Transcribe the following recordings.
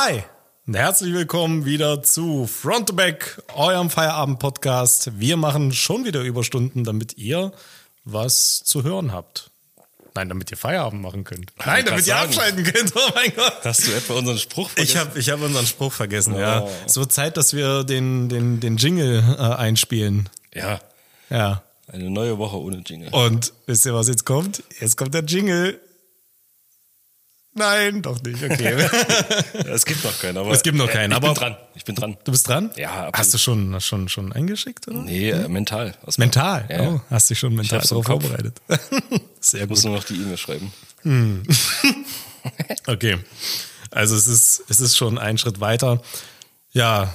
Hi, herzlich willkommen wieder zu Front to Back, eurem Feierabend-Podcast. Wir machen schon wieder Überstunden, damit ihr was zu hören habt. Nein, damit ihr Feierabend machen könnt. Nein, damit ihr sagen. abschalten könnt. Oh mein Gott. Hast du etwa unseren Spruch vergessen? Ich habe ich hab unseren Spruch vergessen, ja. Oh. Es wird Zeit, dass wir den, den, den Jingle äh, einspielen. Ja, Ja. eine neue Woche ohne Jingle. Und wisst ihr, was jetzt kommt? Jetzt kommt der Jingle. Nein, doch nicht. Okay. Es gibt noch keinen, aber. Es gibt noch keinen, ich aber- bin dran. Ich bin dran. Du bist dran? Ja, absolut. Hast du schon, schon, schon eingeschickt, oder? Nee, äh, mental. Aus Mental. Ja. Oh, hast dich schon mental darauf vorbereitet. Sehr Ich muss gut. nur noch die E-Mail schreiben. Okay. Also es ist, es ist schon ein Schritt weiter. Ja.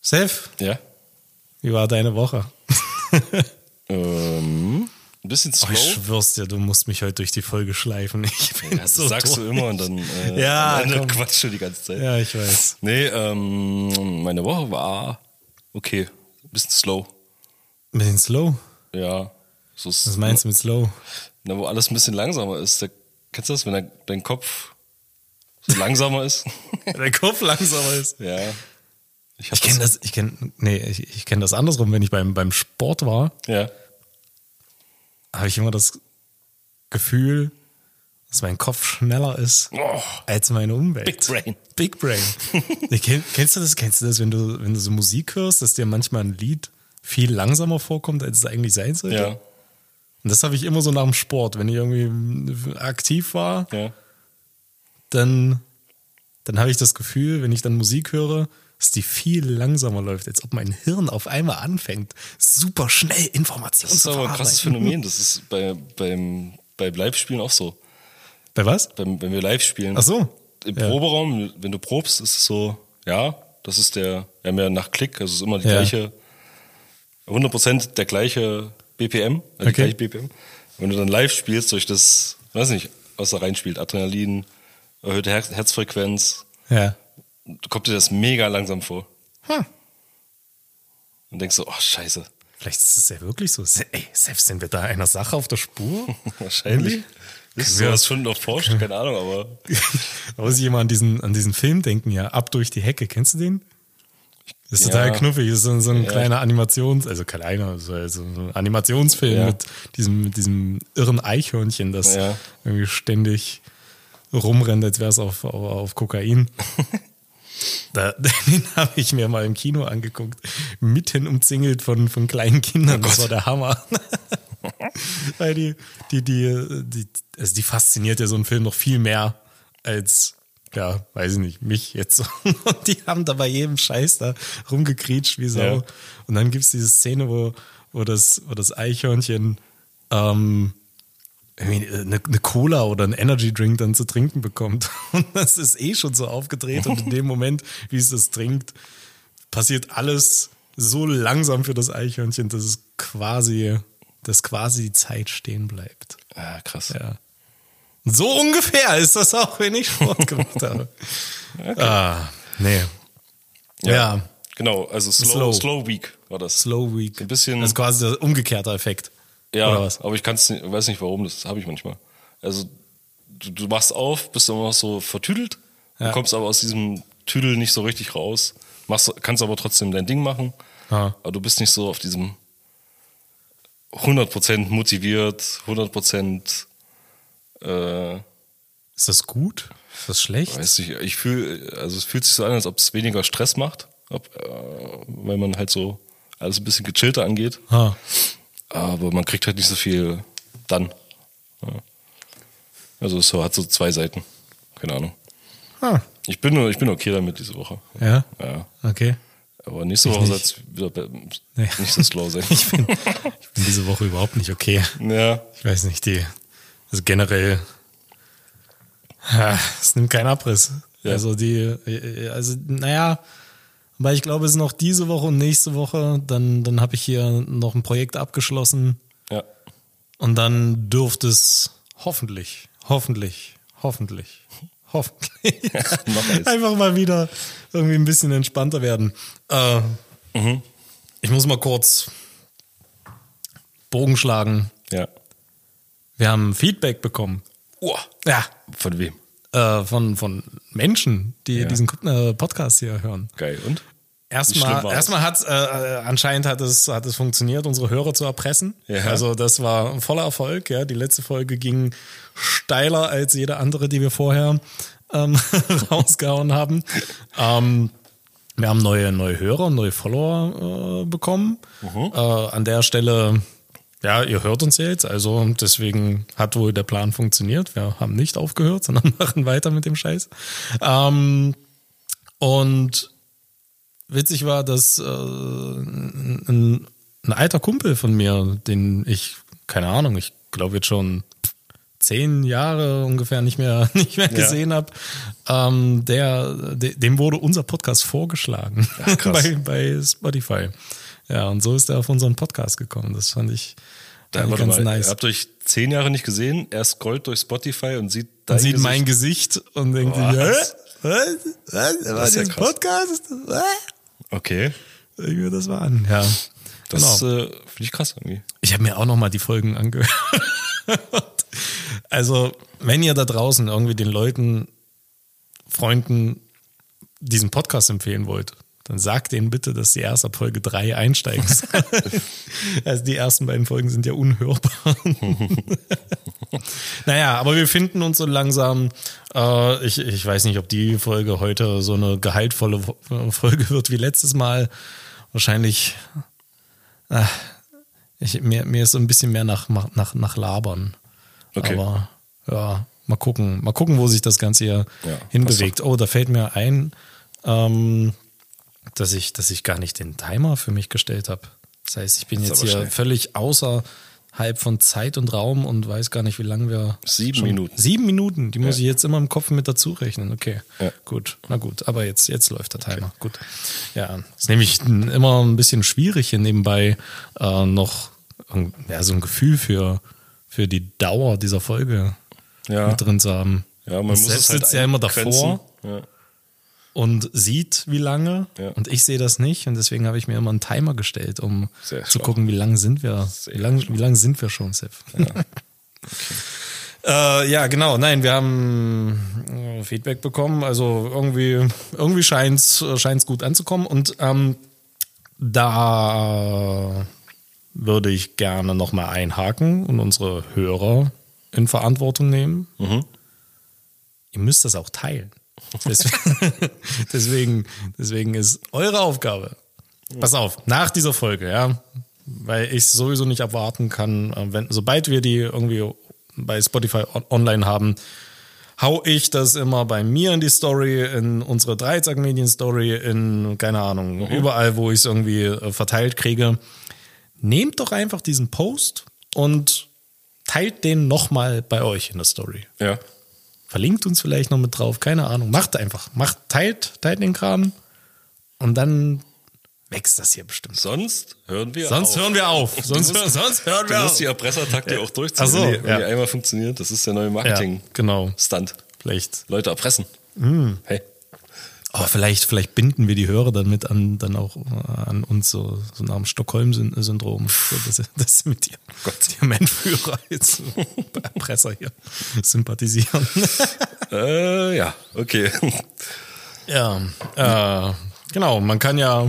Seth, Ja? wie war deine Woche? Ähm, ein bisschen Oh, slow. ich schwör's dir, du musst mich heute durch die Folge schleifen. Ich bin ja, das so sagst du durch. immer und dann äh, Ja, komm. quatschst du die ganze Zeit. Ja, ich weiß. Nee, ähm, meine Woche war okay. Ein bisschen slow. Ein bisschen slow. Ja. So ist, Was meinst du mit slow? Na, wo alles ein bisschen langsamer ist. Da, kennst du das, wenn dein, dein Kopf so langsamer ist? Der Kopf langsamer ist. ja. Ich, Ich kenne das, ich kenne, nee, ich, ich kenne das andersrum. Wenn ich beim, beim Sport war, Ja. Habe ich immer das Gefühl, dass mein Kopf schneller ist Oh, als meine Umwelt. Big Brain. Big Brain. Kennst du das? Kennst du das, wenn du, wenn du so Musik hörst, dass dir manchmal ein Lied viel langsamer vorkommt, als es eigentlich sein sollte? Ja. Und das habe ich immer so nach dem Sport. Wenn ich irgendwie aktiv war, Ja. dann, dann habe ich das Gefühl, wenn ich dann Musik höre, dass die viel langsamer läuft, als ob mein Hirn auf einmal anfängt, super schnell Informationen Das ist zu aber ein krasses verarbeiten. Phänomen. Das ist bei, beim, bei Live-Spielen auch so. Bei was? Beim, wenn wir live spielen. Ach so. Im Ja. Proberaum, wenn du probst, ist es so, ja, das ist der, wir haben ja nach Klick, also es ist immer die Ja. gleiche, 100% der gleiche BPM, also die Okay. gleiche BPM. Wenn du dann live spielst, durch das, weiß nicht, was da reinspielt, Adrenalin, erhöhte Herz Herzfrequenz, Ja. Kommt dir das mega langsam vor. Hm. Und denkst so, oh, scheiße. Vielleicht ist es ja wirklich so. Ey, selbst sind wir da einer Sache auf der Spur? Wahrscheinlich. Ist wir- sowas schon noch forscht, keine Ahnung, aber Da muss ich immer an diesen, an diesen Film denken, ja. Ab durch die Hecke. Kennst du den? Das ist Ja. total knuffig. Das ist so, so ein Ja. kleiner Animations-, also kleiner, so also so ein Animationsfilm Ja. mit diesem, mit diesem irren Eichhörnchen, das irgendwie ständig rumrennt, als wäre es auf, auf, auf Kokain. Da, den habe ich mir mal im Kino angeguckt, mitten umzingelt von, von kleinen Kindern. das war der Hammer. Weil die, die, die, die, also die fasziniert ja so ein Film noch viel mehr als, ja, weiß ich nicht, mich jetzt so. Und die haben da bei jedem Scheiß da rumgekriecht wie Sau. Ja. Und dann gibt's diese Szene, wo, wo, das, wo das Eichhörnchen ähm, eine, eine Cola oder einen Energy Drink dann zu trinken bekommt. Und das ist eh schon so aufgedreht. Und in dem Moment, wie es das trinkt, passiert alles so langsam für das Eichhörnchen, dass es quasi, dass quasi die Zeit stehen bleibt. ah, krass. Ja. So ungefähr ist das auch, wenn ich Sport gemacht habe. Ah, nee. Ja. Genau, also slow, Slow. slow. Week war das. Slow Week. Ein bisschen- Das ist quasi der umgekehrte Effekt. Ja, Oder was? aber ich kann's nicht, weiß nicht warum, das habe ich manchmal. Also du, du machst auf, bist dann noch so vertüdelt, Ja. du kommst aber aus diesem Tüdel nicht so richtig raus, machst, kannst aber trotzdem dein Ding machen, Ah. aber du bist nicht so auf diesem 100% motiviert, 100% äh, Ist das gut? Ist das schlecht? weiß nicht, ich fühle, also es fühlt sich so an, als ob es weniger Stress macht, ob, äh, weil man halt so alles ein bisschen gechillter angeht. Ah. Aber man kriegt halt nicht so viel dann. Ja. Also es hat so zwei Seiten. Keine Ahnung. Ah. Ich bin, ich bin okay damit diese Woche. Ja? Ja. Okay. Aber nächste Ich Woche soll es wieder Nee. nicht so slow sein. Ich bin, ich bin diese Woche überhaupt nicht okay. ja. Ich weiß nicht, die, also generell, es nimmt keinen Abriss. Ja. Also die, also naja, weil ich glaube, es ist noch diese Woche und nächste Woche, dann, dann habe ich hier noch ein Projekt abgeschlossen Ja. und dann dürfte es hoffentlich, hoffentlich, hoffentlich, hoffentlich einfach mal wieder irgendwie ein bisschen entspannter werden. Äh, Mhm. Ich muss mal kurz Bogen schlagen. Ja. Wir haben Feedback bekommen. Oh. Ja, Von wem? Äh, von, von Menschen, die Ja. diesen äh, Podcast hier hören. Geil. Und? Erstmal, erstmal hat äh, anscheinend hat es, hat es funktioniert, unsere Hörer zu erpressen. Ja. Also das war ein voller Erfolg. Ja, die letzte Folge ging steiler als jede andere, die wir vorher ähm, rausgehauen haben. Ähm, wir haben neue, neue Hörer und neue Follower äh, bekommen. Äh, an der Stelle, ja, ihr hört uns ja jetzt, also deswegen hat wohl der Plan funktioniert. Wir haben nicht aufgehört, sondern machen weiter mit dem Scheiß. Ähm, und witzig war, dass äh, ein, ein alter Kumpel von mir, den ich, keine Ahnung, ich glaube jetzt schon zehn Jahre ungefähr nicht mehr, nicht mehr Ja. gesehen habe, ähm, der, de, dem wurde unser Podcast vorgeschlagen krass. bei, bei Spotify. Ja, und so ist er auf unseren Podcast gekommen. Das fand ich, Da, warte ganz mal, nice. Ihr habt euch zehn Jahre nicht gesehen. Er scrollt durch Spotify und sieht dein Man sieht Gesicht. mein Gesicht und denkt, Was? hä? was? Was? Was? ja Das krass. Podcast? Was? Okay. Mir das mal an, ja. Das Genau. äh, finde ich krass irgendwie. Ich habe mir auch noch mal die Folgen angehört. also, wenn ihr da draußen irgendwie den Leuten, Freunden diesen Podcast empfehlen wollt, dann sagt denen bitte, dass die erst ab Folge 3 einsteigen sollen. also die ersten beiden Folgen sind ja unhörbar. naja, aber wir finden uns so langsam. Äh, ich, ich weiß nicht, ob die Folge heute so eine gehaltvolle Folge wird wie letztes Mal. Wahrscheinlich ich, mir, mir ist so ein bisschen mehr nach, nach, nach Labern. Okay. Aber ja, mal gucken. Mal gucken, wo sich das Ganze hier Ja, hinbewegt. Oh, da fällt mir ein, ähm, dass, ich, dass ich gar nicht den Timer für mich gestellt habe. Das heißt, ich bin jetzt hier schnell. völlig außerhalb von Zeit und Raum und weiß gar nicht, wie lange wir. Sieben Minuten. Sieben Minuten, die muss Ja. ich jetzt immer im Kopf mit dazu rechnen. Okay, Ja. gut, na gut. Aber jetzt, jetzt läuft der Timer. Gut. Ja, ist nämlich immer ein bisschen schwierig, hier nebenbei äh, noch ja, so ein Gefühl für, für die Dauer dieser Folge Ja. mit drin zu haben. Ja, man Und muss Seth es halt sitzt ja immer davor Ja. Und sieht, wie lange. Ja. Und ich sehe das nicht. Und deswegen habe ich mir immer einen Timer gestellt, um Sehr zu schlau. gucken, wie lange sind wir. Sehr Wie lange wie lang sind wir schon, Seth? Äh, ja, genau. Nein, wir haben äh, Feedback bekommen. Also irgendwie, irgendwie scheint es gut anzukommen. Und ähm, da würde ich gerne nochmal einhaken und unsere Hörer in Verantwortung nehmen. Ihr müsst das auch teilen. Deswegen, deswegen, ist eure Aufgabe. Pass auf, nach dieser Folge, ja, weil ich sowieso nicht erwarten kann, äh, wenn, sobald wir die irgendwie bei Spotify on online haben, hau ich das immer bei mir in die Story, in unsere Dreizack Medien Story, in, keine Ahnung, überall, wo ich es irgendwie äh, verteilt kriege. Nehmt doch einfach diesen Post und teilt den nochmal bei euch in der Story. ja. Verlinkt uns vielleicht noch mit drauf, keine Ahnung. Macht einfach, macht, teilt, teilt den Kram und dann wächst das hier bestimmt. Sonst hören wir Sonst auf. hören wir auf. Sonst, musst- sonst hören Du wir musst auf. die Erpressertaktik auch durchziehen. Ach so, wenn die, wenn ja. die einmal funktioniert, das ist der neue Ja, Marketing-Stunt. genau. Vielleicht. Leute erpressen. Mm. Hey. Oh, vielleicht, vielleicht binden wir die Hörer dann mit an, dann auch äh, an uns so, so nach dem Stockholm-Syndrom, so, dass, sie- dass mit ihrem, ihrem Entführer jetzt Erpresser hier sympathisieren. Äh, ja, okay. Ja, äh, genau, man kann ja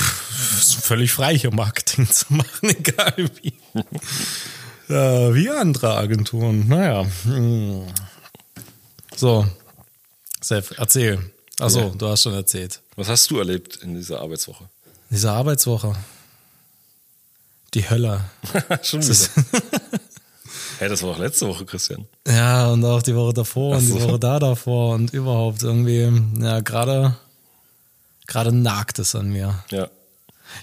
pff, völlig frei hier Marketing zu machen, egal wie. Äh, wie andere Agenturen. Naja. hm. So, Seth, erzähl. Achso, Ja. du hast schon erzählt. Was hast du erlebt in dieser Arbeitswoche? Diese Arbeitswoche. Die Hölle. Schon wieder. Hey, das war auch letzte Woche, Christian. ja, und auch die Woche davor Ach und die so. Woche da davor und überhaupt irgendwie, ja, gerade, gerade nagt es an mir. Ja.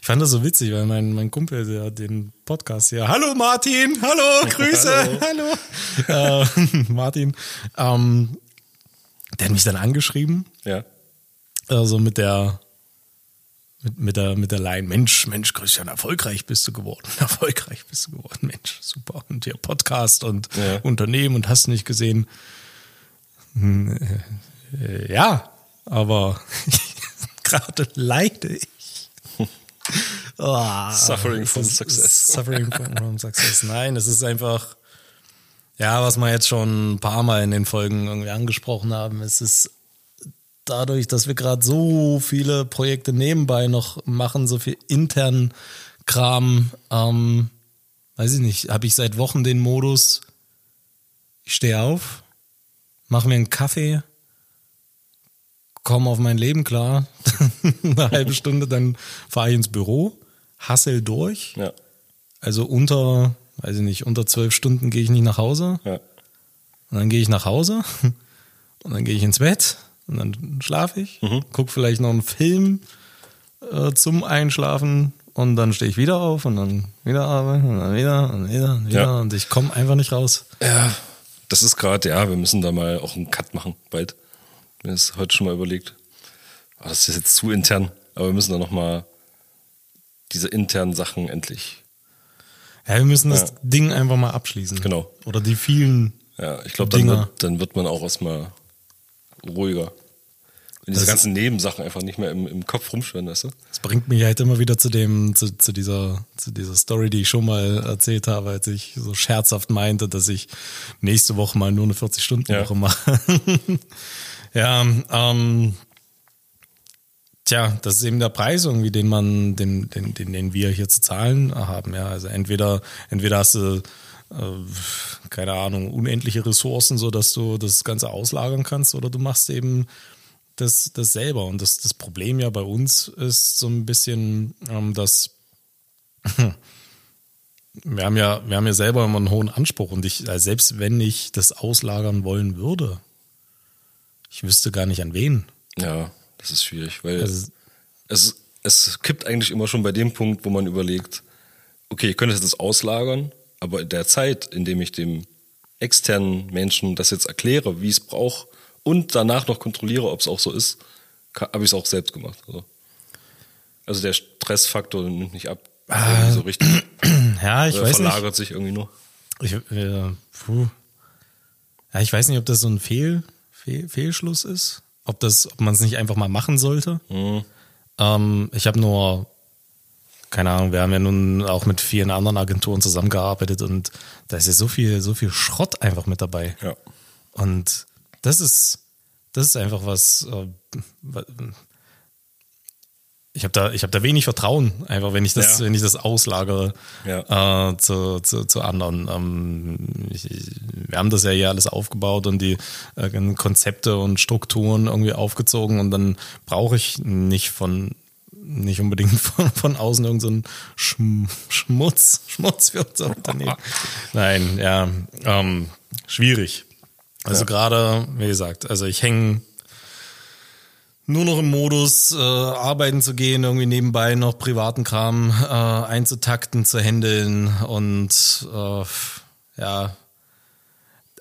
Ich fand das so witzig, weil mein, mein Kumpel, der hat den Podcast hier, hallo Martin, hallo, Grüße, hallo, Äh, Martin, ähm, der hat mich dann angeschrieben, Ja. also mit der, mit, mit der, mit der Line, Mensch, Mensch, Christian, erfolgreich bist du geworden, erfolgreich bist du geworden, Mensch, super, und hier Podcast und Ja. Unternehmen und hast nicht gesehen, Hm, äh, ja, aber gerade leide ich. Oh, Suffering from success. Suffering from, from success. Nein, es ist einfach, Ja, was wir jetzt schon ein paar Mal in den Folgen irgendwie angesprochen haben, ist es dadurch, dass wir gerade so viele Projekte nebenbei noch machen, so viel internen Kram, ähm, weiß ich nicht, habe ich seit Wochen den Modus, ich stehe auf, mache mir einen Kaffee, komme auf mein Leben klar, eine halbe Stunde, dann fahre ich ins Büro, hassel durch. Ja. Also unter, weiß ich nicht, unter zwölf Stunden gehe ich nicht nach Hause. Ja. Und dann gehe ich nach Hause und dann gehe ich ins Bett und dann schlafe ich, Mhm. gucke vielleicht noch einen Film äh, zum Einschlafen und dann stehe ich wieder auf und dann wieder arbeiten und dann wieder und wieder und wieder Ja. und ich komme einfach nicht raus. Ja, das ist gerade, ja, wir müssen da mal auch einen Cut machen, bald. Mir ist heute schon mal überlegt. Aber das ist jetzt zu intern, aber wir müssen da nochmal diese internen Sachen endlich. Ja, wir müssen das Ja. Ding einfach mal abschließen. Genau. Oder die vielen. Ja, ich glaube, dann Dinger. wird, dann wird man auch erstmal ruhiger. Wenn diese ganzen Nebensachen einfach nicht mehr im, im Kopf rumschwirren, weißt du? Das bringt mich halt immer wieder zu dem, zu, zu dieser, zu dieser Story, die ich schon mal erzählt habe, als ich so scherzhaft meinte, dass ich nächste Woche mal nur eine 40-Stunden-Woche Ja. mache. ja, ähm, tja, das ist eben der Preis irgendwie, den man, den, den, den, den wir hier zu zahlen haben. Ja, also entweder, entweder hast du äh, keine Ahnung, unendliche Ressourcen, so dass du das Ganze auslagern kannst, oder du machst eben das, das selber. Und das, das Problem ja bei uns ist so ein bisschen, ähm, dass wir haben ja, wir haben ja selber immer einen hohen Anspruch und ich, also selbst wenn ich das auslagern wollen würde, ich wüsste gar nicht an wen. Ja, das ist schwierig, weil Also, es, es kippt eigentlich immer schon bei dem Punkt, wo man überlegt, okay, ich könnte das auslagern, aber in der Zeit, in dem ich dem externen Menschen das jetzt erkläre, wie ich es brauche und danach noch kontrolliere, ob es auch so ist, habe ich es auch selbst gemacht. Also, also der Stressfaktor nimmt nicht ab. irgendwie so richtig. ja, ich Oder weiß nicht. verlagert sich irgendwie nur. Ich, äh, puh. Ja, ich weiß nicht, ob das so ein Fehl, Fehl, Fehlschluss ist. Ob das, ob man es nicht einfach mal machen sollte. Mhm. Ähm, ich habe nur, keine Ahnung, wir haben ja nun auch mit vielen anderen Agenturen zusammengearbeitet und da ist ja so viel, so viel Schrott einfach mit dabei. Ja. Und das ist, das ist einfach was. Ich habe da, ich habe da wenig Vertrauen, einfach wenn ich das, Ja. wenn ich das auslagere Ja. äh, zu, zu, zu anderen. Ähm, ich, wir haben das ja hier alles aufgebaut und die äh, Konzepte und Strukturen irgendwie aufgezogen und dann brauche ich nicht von nicht unbedingt von, von außen irgendeinen so Schm Schmutz, Schmutz für unser Unternehmen. Nein, ja, ähm, schwierig. Also Ja. gerade, wie gesagt, also ich hänge nur noch im Modus, äh, arbeiten zu gehen, irgendwie nebenbei noch privaten Kram äh, einzutakten, zu handeln und äh, ja,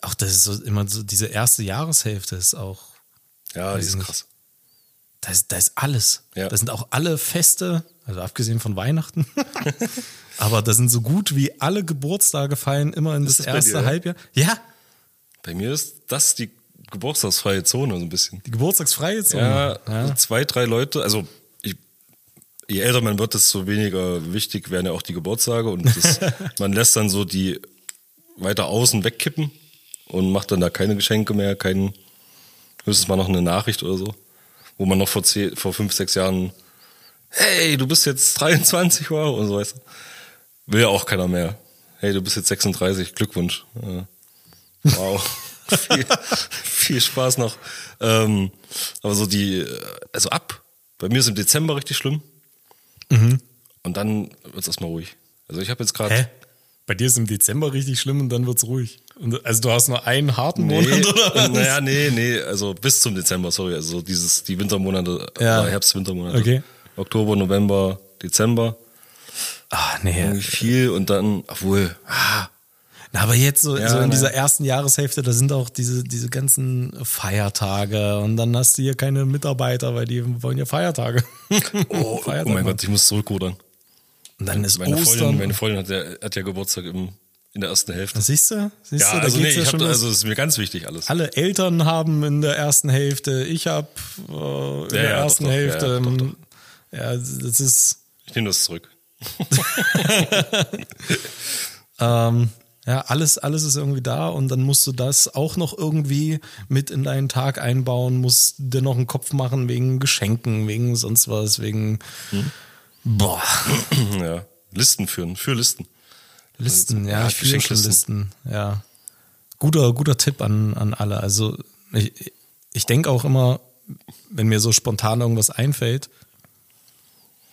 auch das ist so immer so, diese erste Jahreshälfte ist auch, Ja, die ist nicht. krass. da ist, da ist alles. Ja. Da sind auch alle Feste, also abgesehen von Weihnachten. Aber da sind so gut wie alle Geburtstage fallen immer in das, das erste dir? Halbjahr. Ja, Bei mir ist das die geburtstagsfreie Zone so ein bisschen. die geburtstagsfreie Zone. Ja, ja. so zwei, drei Leute, also ich, je älter man wird, desto weniger wichtig werden ja auch die Geburtstage und das, man lässt dann so die weiter außen wegkippen und macht dann da keine Geschenke mehr, kein, höchstens mal noch eine Nachricht oder so, wo man noch vor, zehn, vor fünf, sechs Jahren, hey, du bist jetzt 23, wow, und so weißt du. Will ja auch keiner mehr. Hey, du bist jetzt 36, Glückwunsch. Wow. viel, viel Spaß noch. Ähm, aber so die, äh, also ab. Bei mir ist im Dezember richtig schlimm. Und dann wird es erstmal ruhig. Also ich habe jetzt gerade. Bei dir ist im Dezember richtig schlimm und dann wird's ruhig. Und, also du hast nur einen harten Nee, Monat oder was? naja, nee, nee, also bis zum Dezember, sorry. Also dieses, die Wintermonate, Ja. oder Herbst-Wintermonate. Okay. Oktober, November, Dezember. Ah, nee. Irgendwie viel und dann, obwohl, ah, Na, aber jetzt so, Ja, so in ne. dieser ersten Jahreshälfte, da sind auch diese, diese ganzen Feiertage und dann hast du hier keine Mitarbeiter, weil die wollen ja Feiertage. oh, oh mein Gott, ich muss zurückrudern. Und dann ist Meine Ostern. Freundin, meine Freundin hat ja, hat ja Geburtstag im, in der ersten Hälfte. Siehst du? Siehst Ja, du, also nee, ja ich hab, also das ist mir ganz wichtig alles. Alle Eltern haben in der ersten Hälfte, ich habe äh, in der ja, doch, ersten doch, ja, Hälfte. doch, doch. Ja, das ist. Ich nehme das zurück. Ähm, Ja, alles, alles ist irgendwie da und dann musst du das auch noch irgendwie mit in deinen Tag einbauen, musst dir noch einen Kopf machen wegen Geschenken, wegen sonst was, wegen Hm. boah, Ja. Listen führen, für Listen. Listen, Ja, ja, ich schon Geschenklisten. Listen, ja. Guter, guter Tipp an, an alle. Also ich, ich denke auch immer, wenn mir so spontan irgendwas einfällt,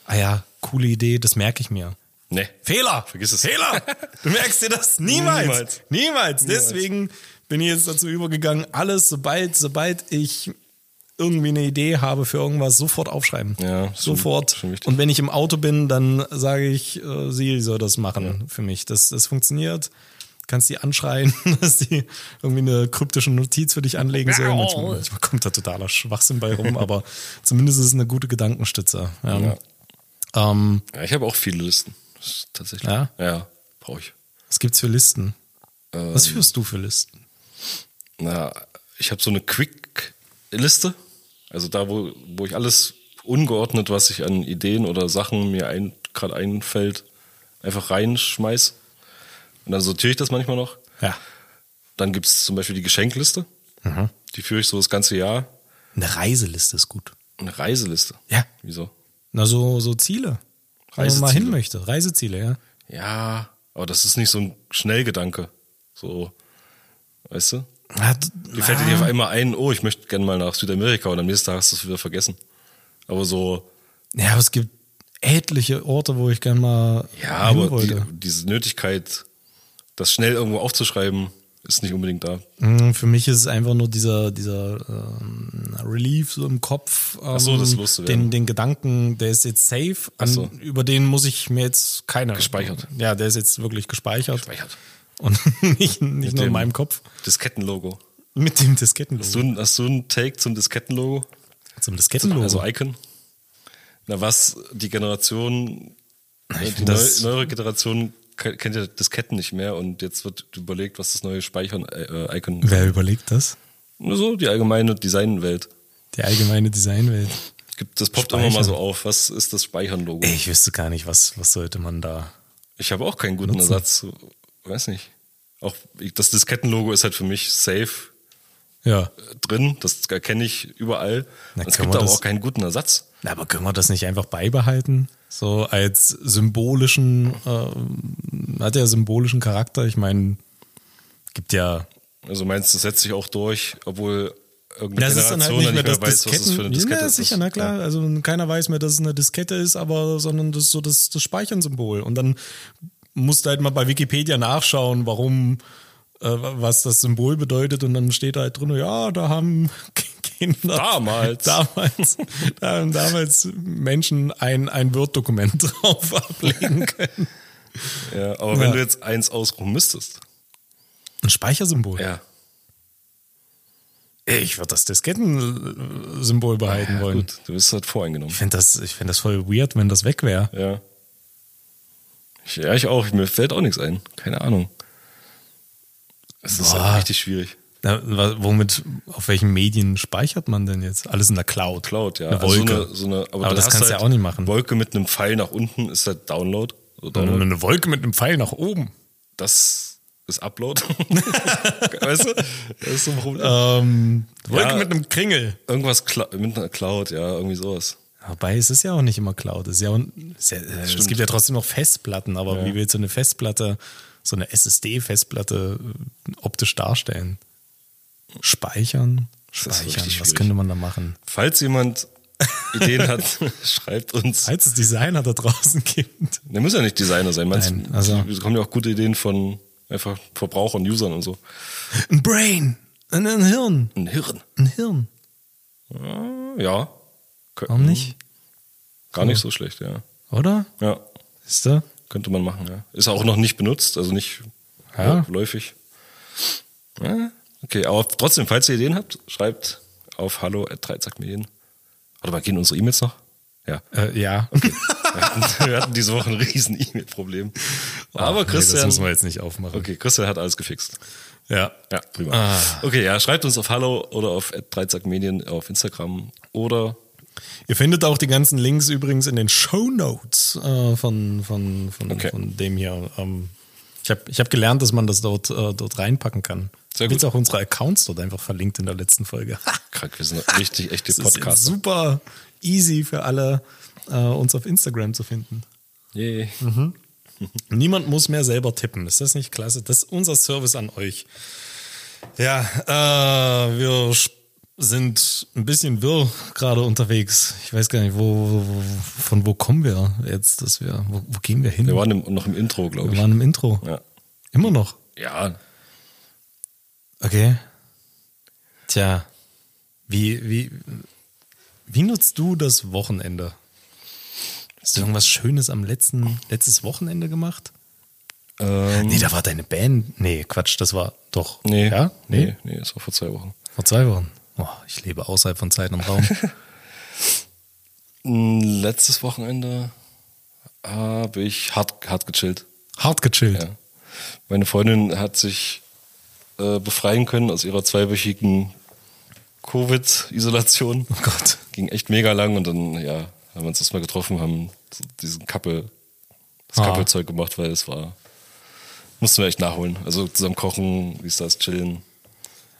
ah ja, coole Idee, das merke ich mir. Nee. Fehler! Vergiss es. Fehler! Du merkst dir das niemals. Niemals. Niemals. Deswegen bin ich jetzt dazu übergegangen, alles, sobald, sobald ich irgendwie eine Idee habe für irgendwas, sofort aufschreiben. Ja, schon- sofort. schon wichtig. Und wenn ich im Auto bin, dann sage ich, äh, sie soll das machen für mich. Das, das funktioniert. Kannst die anschreien, dass die irgendwie eine kryptische Notiz für dich anlegen soll. Manchmal, manchmal kommt da totaler Schwachsinn bei rum, aber zumindest ist es eine gute Gedankenstütze. Ja. Ja. Ähm, Ja, ich habe auch viele Listen. Tatsächlich. Ja? Ja, brauche ich. was gibt's für Listen? Ähm, Was führst du für Listen? Na, ich habe so eine Quick-Liste. Also da, wo, wo ich alles ungeordnet, was ich an Ideen oder Sachen mir ein, gerade einfällt, einfach reinschmeiß. Und dann sortiere ich das manchmal noch. Ja. Dann gibt's zum Beispiel die Geschenkliste. Mhm. Die führe ich so das ganze Jahr. Eine Reiseliste ist gut. Eine Reiseliste. Ja. Wieso? Na, so, so Ziele. Wo man mal hin möchte. Reiseziele, ja. Ja, aber das ist nicht so ein Schnellgedanke. So, weißt du? Ja, d- Dir fällt dir nicht auf einmal ein, oh, ich möchte gerne mal nach Südamerika und am nächsten Tag hast du es wieder vergessen. Aber so, ja, aber es gibt etliche Orte, wo ich gerne mal ja, aber die, diese Nötigkeit, das schnell irgendwo aufzuschreiben, ist nicht unbedingt da. Mm, Für mich ist es einfach nur dieser, dieser ähm, Relief so im Kopf. Ähm, Ach so, das loszuwerden. den, den Gedanken, der ist jetzt safe. An, so. Über den muss ich mir jetzt keine. Gespeichert. Ja, der ist jetzt wirklich gespeichert. Gespeichert. Und nicht, nicht nur in meinem Kopf. Diskettenlogo. Mit dem Diskettenlogo. Hast du, ein- hast du einen Take zum Diskettenlogo? Zum Diskettenlogo. Also Icon? Na, was die Generation, die neu, neuere Generation kennt ja Disketten nicht mehr und jetzt wird überlegt, was das neue Speichern-Icon Wer überlegt das? Nur so, die allgemeine Designwelt. Die allgemeine Designwelt. Gibt, das poppt Speichern. immer mal so auf. Was ist das Speichern-Logo? Ich wüsste gar nicht, was, was sollte man da. Ich habe auch keinen guten Nutzen. Ersatz. Weiß nicht. Auch das Diskettenlogo ist halt für mich safe Ja. äh, drin. Das erkenne ich überall. Na, es gibt aber auch keinen guten Ersatz. Na, Aber können wir das nicht einfach beibehalten? So als symbolischen, äh, hat ja symbolischen Charakter. Ich meine, gibt ja. Also meinst du, das setzt sich auch durch, obwohl irgendeine Das ist dann halt Generation nicht mehr das weiß, was es für eine Disketten. Diskette Ja, ist. sicher, na klar. Also keiner weiß mehr, dass es eine Diskette ist, aber sondern das ist so das, das Speichern-Symbol. Und dann musst du halt mal bei Wikipedia nachschauen, warum, äh, was das Symbol bedeutet. Und dann steht da halt drin, ja, da haben Kinder Damals. damals, da haben damals Menschen ein, ein Word-Dokument drauf ablegen können. Ja, aber wenn Ja. du jetzt eins ausruhen müsstest. Ein Speichersymbol. Ja. Ich würde das Diskettensymbol behalten ja wollen. gut, du bist halt voreingenommen. Ich fände das, ich das voll weird, wenn das weg wäre. Ja. Ich, ja, ich auch. Mir fällt auch nichts ein. Keine Ahnung. Es ist halt richtig schwierig. Na, womit, auf welchen Medien speichert man denn jetzt? Alles in der Cloud. Cloud, ja. Eine Also Wolke. so eine, so eine, aber Aber das kannst du halt ja auch nicht machen. Wolke mit einem Pfeil nach unten ist halt Download. Also Download. eine Wolke mit einem Pfeil nach oben. Das ist Upload. weißt du? Das ist so ein Problem. Ähm, Wolke Ja. mit einem Kringel. Irgendwas mit einer Cloud, ja, irgendwie sowas. Wobei, es ist ja auch nicht immer Cloud. Es, ja, es, ja, äh, es gibt ja trotzdem noch Festplatten, aber wie willst du eine Festplatte, so eine SSD-Festplatte äh, optisch darstellen? Speichern? Speichern. Was schwierig. könnte man da machen? Falls jemand Ideen hat, schreibt uns. Falls es Designer da draußen gibt. Der muss ja nicht Designer sein. Meinst, Nein, also- Es kommen ja auch gute Ideen von einfach Verbrauchern, Usern und so. Ein Brain. Ein, ein Hirn. Ein Hirn. Ein Hirn. Ja. Kö- Warum nicht? Gar nicht so schlecht, ja. Oder? Ja, Ist da? könnte man machen, ja. Ist auch noch nicht benutzt, also nicht Ja. läufig. Ja, okay, aber trotzdem, falls ihr Ideen habt, schreibt auf hallo at dreizackmedien. Warte mal, gehen unsere E-Mails noch? Ja. Äh, ja. Wir hatten, wir hatten diese Woche ein riesen E-Mail-Problem. Aber Nee, das Christian. müssen wir jetzt nicht aufmachen. okay, Christian hat alles gefixt. Ja. Ja, prima. Ah. Okay, ja, schreibt uns auf Hallo oder auf dreizackmedien auf Instagram oder Ihr findet auch die ganzen Links übrigens in den Show Notes äh, von, von, von, Okay. von dem hier. Ähm, Ich habe ich hab gelernt, dass man das dort, äh, dort reinpacken kann. Sehr gut. auch unsere Accounts dort einfach verlinkt in der letzten Folge. Krank, wir sind richtig echte Podcaster. super easy für alle, äh, uns auf Instagram zu finden. Yay. Niemand muss mehr selber tippen. Ist das nicht klasse? Das ist unser Service an euch. Ja, äh, wir sind ein bisschen wirr gerade unterwegs. Ich weiß gar nicht, wo, wo von wo kommen wir jetzt, dass wir, wo, wo gehen wir hin? Wir waren im, noch im Intro, glaube Wir ich. waren im Intro. Ja. Immer noch. ja, Okay. Tja, wie, wie, wie nutzt du das Wochenende? Hast du irgendwas Schönes am letzten, letztes Wochenende gemacht? ähm, Nee, da war deine Band. Nee, Quatsch, das war doch. nee, Ja? Nee? nee, nee, das war vor zwei Wochen. Vor zwei Wochen. Oh, ich lebe außerhalb von Zeit und Raum. Mm, Letztes Wochenende habe ich hart, hart gechillt. Hart gechillt. Ja. Meine Freundin hat sich äh, befreien können aus ihrer zweiwöchigen Covid-Isolation. Oh Gott. Ging echt mega lang und dann, ja, haben wir uns erstmal getroffen, haben so diesen Kappel, das Ah. Kappelzeug gemacht, weil es war, mussten wir echt nachholen. Also zusammen kochen, wie ist das, chillen.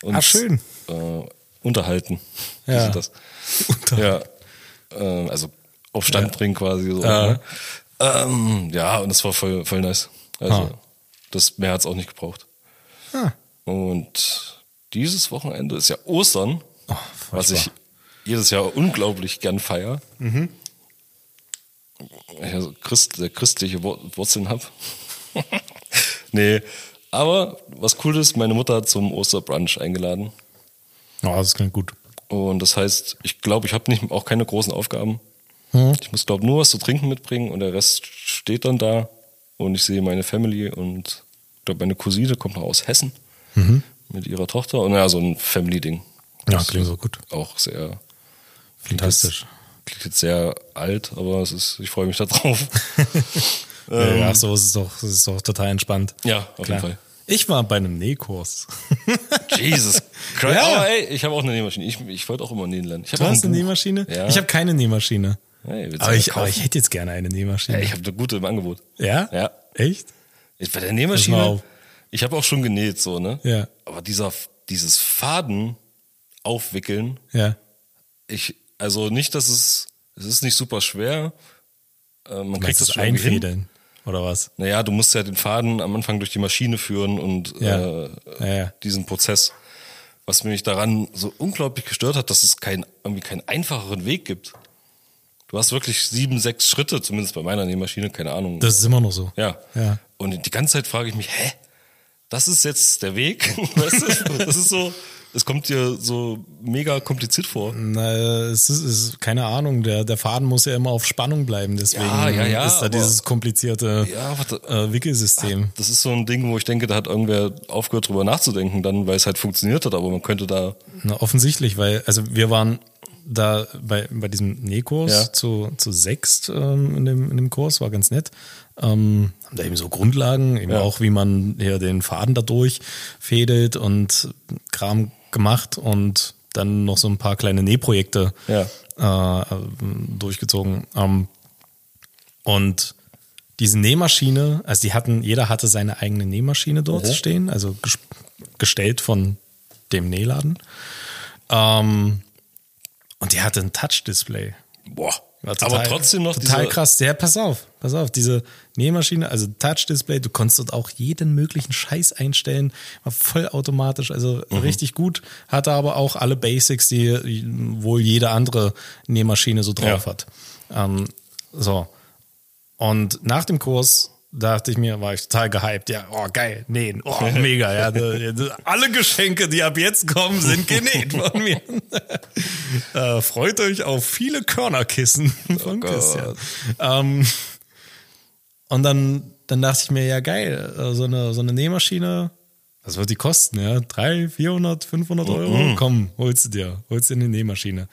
Und, Ah, schön. Äh, unterhalten. Wie Ja. das? Ja, äh, also auf Stand bringen quasi. So, Ja. ne? ähm, ja, und das war voll, voll nice. Also, Ah. das mehr hat's auch nicht gebraucht. Ah. Und dieses Wochenende ist ja Ostern, Oh, was ich jedes Jahr unglaublich gern feier. Ich also Christ, der christliche Wur- Wurzeln hab. nee, aber was cool ist, meine Mutter hat zum Osterbrunch eingeladen. Oh, das klingt gut. Und das heißt, ich glaube, ich habe auch keine großen Aufgaben. Hm. Ich muss, glaube nur was zu trinken mitbringen und der Rest steht dann da. Und ich sehe meine Family und ich glaube, meine Cousine kommt noch aus Hessen mit ihrer Tochter. Und ja, so ein Family-Ding. Ja, Das klingt so gut. Auch sehr Fantastisch. Klingt jetzt sehr alt, aber es ist, ich freue mich da drauf. Ja, so ist es doch, das ist doch total entspannt. ja, auf Klar. jeden Fall. Ich war bei einem Nähkurs. Jesus Christ. Ja. Aber ey, ich habe auch eine Nähmaschine. Ich, ich wollte auch immer nähen lernen. Ich Du hast ein eine Buch. Nähmaschine? Ja. Ich habe keine Nähmaschine. Hey, Aber ich, aber ich hätte jetzt gerne eine Nähmaschine. Ja, ich habe eine gute im Angebot. ja? Ja. Echt? Ich, bei der Nähmaschine. Ich habe auch schon genäht, so, ne? Ja. Aber dieser, dieses Faden aufwickeln, Ja. ich, also nicht, dass es, es ist nicht super schwer. Äh, man kriegt das schon irgendwie hin. einfädeln? Oder was? Naja, du musst ja den Faden am Anfang durch die Maschine führen und Ja. äh, ja. diesen Prozess. Was mich daran so unglaublich gestört hat, dass es kein, irgendwie keinen einfacheren Weg gibt. Du hast wirklich sieben, sechs Schritte, zumindest bei meiner Nähmaschine, keine Ahnung. Das ist immer noch so. Ja. Ja. Und die ganze Zeit frage ich mich, hä? Das ist jetzt der Weg? weißt du? Das ist so, es kommt dir so mega kompliziert vor. Na, es ist, es ist keine Ahnung, der, der Faden muss ja immer auf Spannung bleiben, deswegen Ja, ja, ja, ist da dieses komplizierte Ja, warte. äh, Wickelsystem. Das ist so ein Ding, wo ich denke, da hat irgendwer aufgehört drüber nachzudenken, dann, weil es halt funktioniert hat, aber man könnte da, Na, offensichtlich, weil, also wir waren da bei, bei diesem Nähkurs Ja. zu, zu sechst ähm, in, dem, in dem Kurs, war ganz nett. Ähm, haben da eben so Grundlagen, eben Ja. auch wie man hier den Faden da durchfädelt und Kram gemacht und dann noch so ein paar kleine Nähprojekte äh, durchgezogen. Ähm, und diese Nähmaschine, also die hatten, jeder hatte seine eigene Nähmaschine dort Mhm. stehen, also ges gestellt von dem Nähladen. Ähm, und die hatte ein Touch-Display. boah. War aber trotzdem noch total dieser, krass. Ja, pass auf, pass auf, diese Nähmaschine, also Touch-Display, du konntest dort auch jeden möglichen Scheiß einstellen, war vollautomatisch, also Mhm. richtig gut, hatte aber auch alle Basics, die wohl jede andere Nähmaschine so drauf Ja. hat. Ähm, so. Und nach dem Kurs dachte ich mir, war ich total gehypt. Ja, oh geil, nähen, oh mega. Ja, alle Geschenke, die ab jetzt kommen, sind genäht von mir. äh, freut euch auf viele Körnerkissen von Gott. Christian. Ähm, und dann, dann dachte ich mir, ja geil, äh, so eine, so eine Nähmaschine, was wird die kosten? Ja, 300, 400, 500 Euro? Komm, holst du dir, holst dir eine Nähmaschine.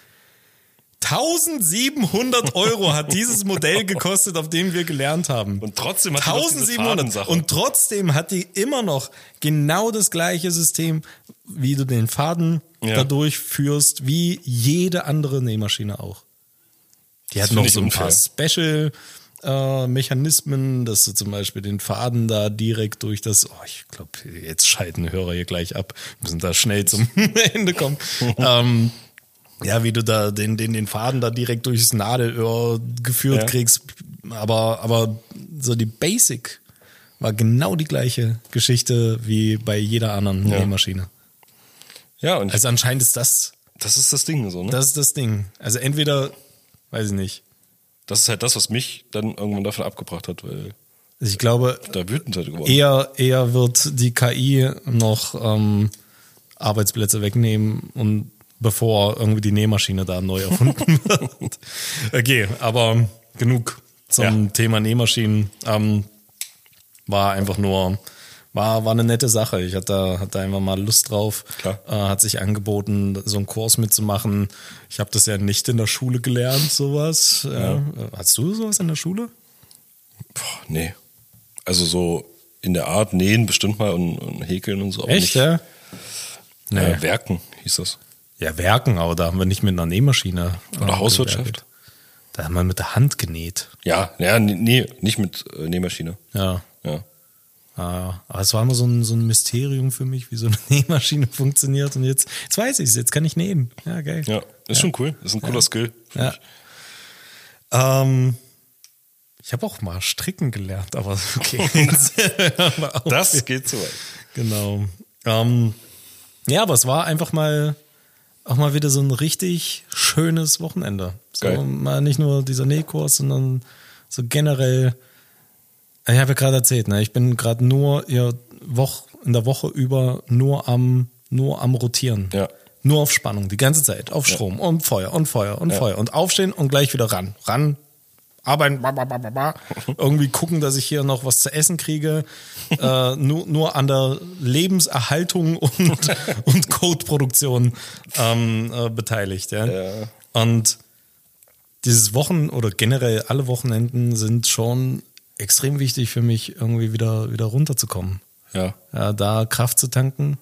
1700 Euro hat dieses Modell gekostet, auf dem wir gelernt haben. Und trotzdem hat die noch diese 1700. Fadensache. Und trotzdem hat die immer noch genau das gleiche System, wie du den Faden Ja. dadurch führst, wie jede andere Nähmaschine auch. Die hat noch so ein paar. Special äh, Mechanismen, dass du zum Beispiel den Faden da direkt durch das, oh, ich glaube, jetzt schalten Hörer hier gleich ab, wir müssen da schnell zum Ende kommen. ähm, ja, wie du da den, den, den Faden da direkt durchs Nadelöhr geführt ja. kriegst. Aber, aber so die Basic war genau die gleiche Geschichte wie bei jeder anderen ja. Nähmaschine. Ja, und also anscheinend ist das. Das ist das Ding, so, ne? Das ist das Ding. Also entweder, weiß ich nicht. Das ist halt das, was mich dann irgendwann davon abgebracht hat, weil. Also ich glaube, da wütend halt geworden. Eher, eher wird die KI noch ähm, Arbeitsplätze wegnehmen und bevor irgendwie die Nähmaschine da neu erfunden wird. Okay, aber genug zum ja. Thema Nähmaschinen. Ähm, war einfach nur, war, war eine nette Sache. Ich hatte, hatte einfach mal Lust drauf. Klar. Äh, hat sich angeboten, so einen Kurs mitzumachen. Ich habe das ja nicht in der Schule gelernt, sowas. Ja. Ja. Hast du sowas in der Schule? Boah, nee. Also so in der Art nähen bestimmt mal und, und häkeln und so. Echt, ja? Nee. Äh, Werken hieß das. Ja, Werken, aber da haben wir nicht mit einer Nähmaschine. Oder äh, Hauswirtschaft. Da haben wir mit der Hand genäht. Ja, ja, nee, nicht mit äh, Nähmaschine. Ja. Ja. Ah, aber es war immer so ein, so ein Mysterium für mich, wie so eine Nähmaschine funktioniert. Und jetzt, jetzt weiß ich es, jetzt kann ich nähen. Ja, geil. Ja, ist ja. schon cool. Ist ein cooler ja. Skill. Ja. Ähm, ich habe auch mal stricken gelernt, aber okay. das geht so weit. Genau. Ähm, ja, aber es war einfach mal auch mal wieder so ein richtig schönes Wochenende. So Geil. mal nicht nur dieser Nähkurs, sondern so generell. Ich habe ja gerade erzählt, ne, ich bin gerade nur ja, Woch, in der Woche über nur am, nur am Rotieren. Ja. Nur auf Spannung, die ganze Zeit. Auf Strom ja. und Feuer und Feuer und ja. Feuer. Und aufstehen und gleich wieder ran. Ran, arbeiten, ba, ba, ba, ba, irgendwie gucken, dass ich hier noch was zu essen kriege, äh, nur, nur an der Lebenserhaltung und, und Codeproduktion ähm, äh, beteiligt. Ja? ja. Und dieses Wochen oder generell alle Wochenenden sind schon extrem wichtig für mich, irgendwie wieder, wieder runterzukommen. Ja. ja da Kraft zu tanken.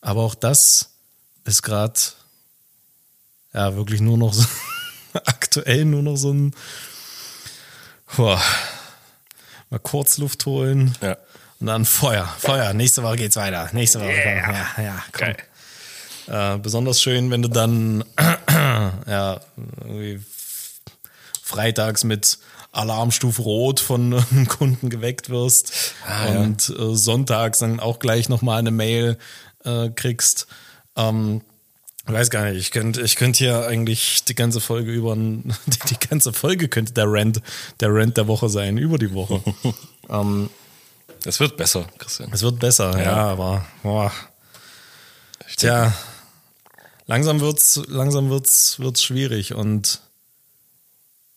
Aber auch das ist gerade ja wirklich nur noch so, aktuell nur noch so ein Boah. Mal kurz Luft holen. Ja. Und dann Feuer. Feuer. Nächste Woche geht's weiter. Nächste Woche. Yeah. Ja, ja, komm. Äh, besonders schön, wenn du dann ja, irgendwie freitags mit Alarmstufe Rot von einem Kunden geweckt wirst ah, und ja. äh, sonntags dann auch gleich nochmal eine Mail äh, kriegst. Ähm, weiß gar nicht, ich könnte ich könnt hier eigentlich die ganze Folge über, die, die, ganze Folge könnte der Rant, der Rant der Woche sein, über die Woche. ähm, es wird besser, Christian. Es wird besser, ja, ja aber boah. Tja, langsam wird's, langsam wird's, wird's schwierig und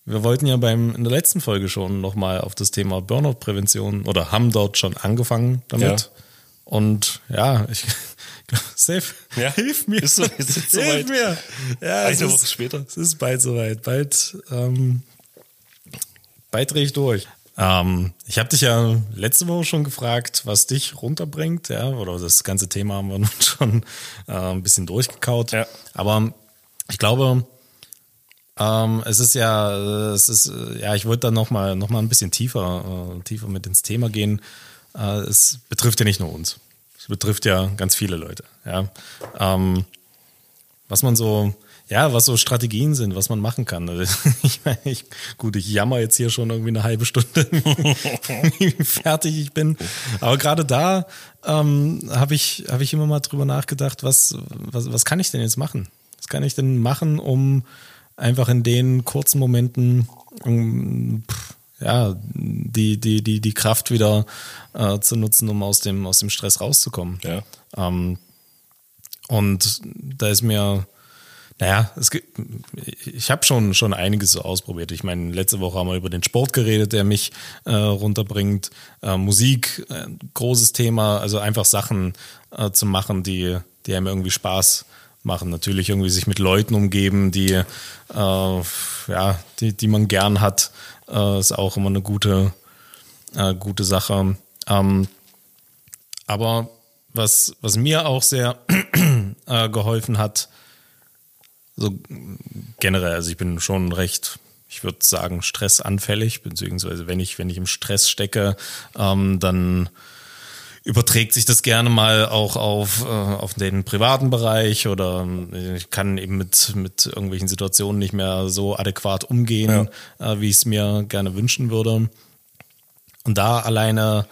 wir wollten ja beim, in der letzten Folge schon nochmal auf das Thema Burnout-Prävention oder haben dort schon angefangen damit. Ja. Und ja, ich, Safe, ja? hilf mir. Ist so, ist hilf weit. mir. Ja, Eine Woche später. Es ist bald soweit. Bald, ähm, bald drehe ich durch. Ähm, ich habe dich ja letzte Woche schon gefragt, was dich runterbringt, ja, oder das ganze Thema haben wir nun schon äh, ein bisschen durchgekaut. Ja. Aber ich glaube, ähm, es ist ja, es ist, ja, ich wollte da nochmal noch mal ein bisschen tiefer, äh, tiefer mit ins Thema gehen. Äh, es betrifft ja nicht nur uns. Es betrifft ja ganz viele Leute. Ja. Ähm, was man so, ja, was so Strategien sind, was man machen kann. Also, ich ich, gut, ich jammer jetzt hier schon irgendwie eine halbe Stunde, wie fertig ich bin. Aber gerade da ähm, habe ich, hab ich immer mal drüber nachgedacht, was, was, was kann ich denn jetzt machen? Was kann ich denn machen, um einfach in den kurzen Momenten um, pff, ja, die, die, die, die Kraft wieder äh, zu nutzen, um aus dem, aus dem Stress rauszukommen. Ja. Ähm, und da ist mir, naja, es gibt, ich habe schon, schon einiges so ausprobiert. Ich meine, letzte Woche haben wir über den Sport geredet, der mich äh, runterbringt. Äh, Musik, äh, großes Thema, also einfach Sachen äh, zu machen, die, die einem irgendwie Spaß machen. Natürlich irgendwie sich mit Leuten umgeben, die, äh, ja, die, die man gern hat äh, ist auch immer eine gute, äh, gute Sache. Ähm, aber was, was mir auch sehr äh, geholfen hat, so generell, also ich bin schon recht, ich würde sagen, stressanfällig, beziehungsweise wenn ich, wenn ich im Stress stecke, ähm, dann überträgt sich das gerne mal auch auf, äh, auf den privaten Bereich oder äh, ich kann eben mit, mit irgendwelchen Situationen nicht mehr so adäquat umgehen, ja. äh, wie ich es mir gerne wünschen würde. Und da alleine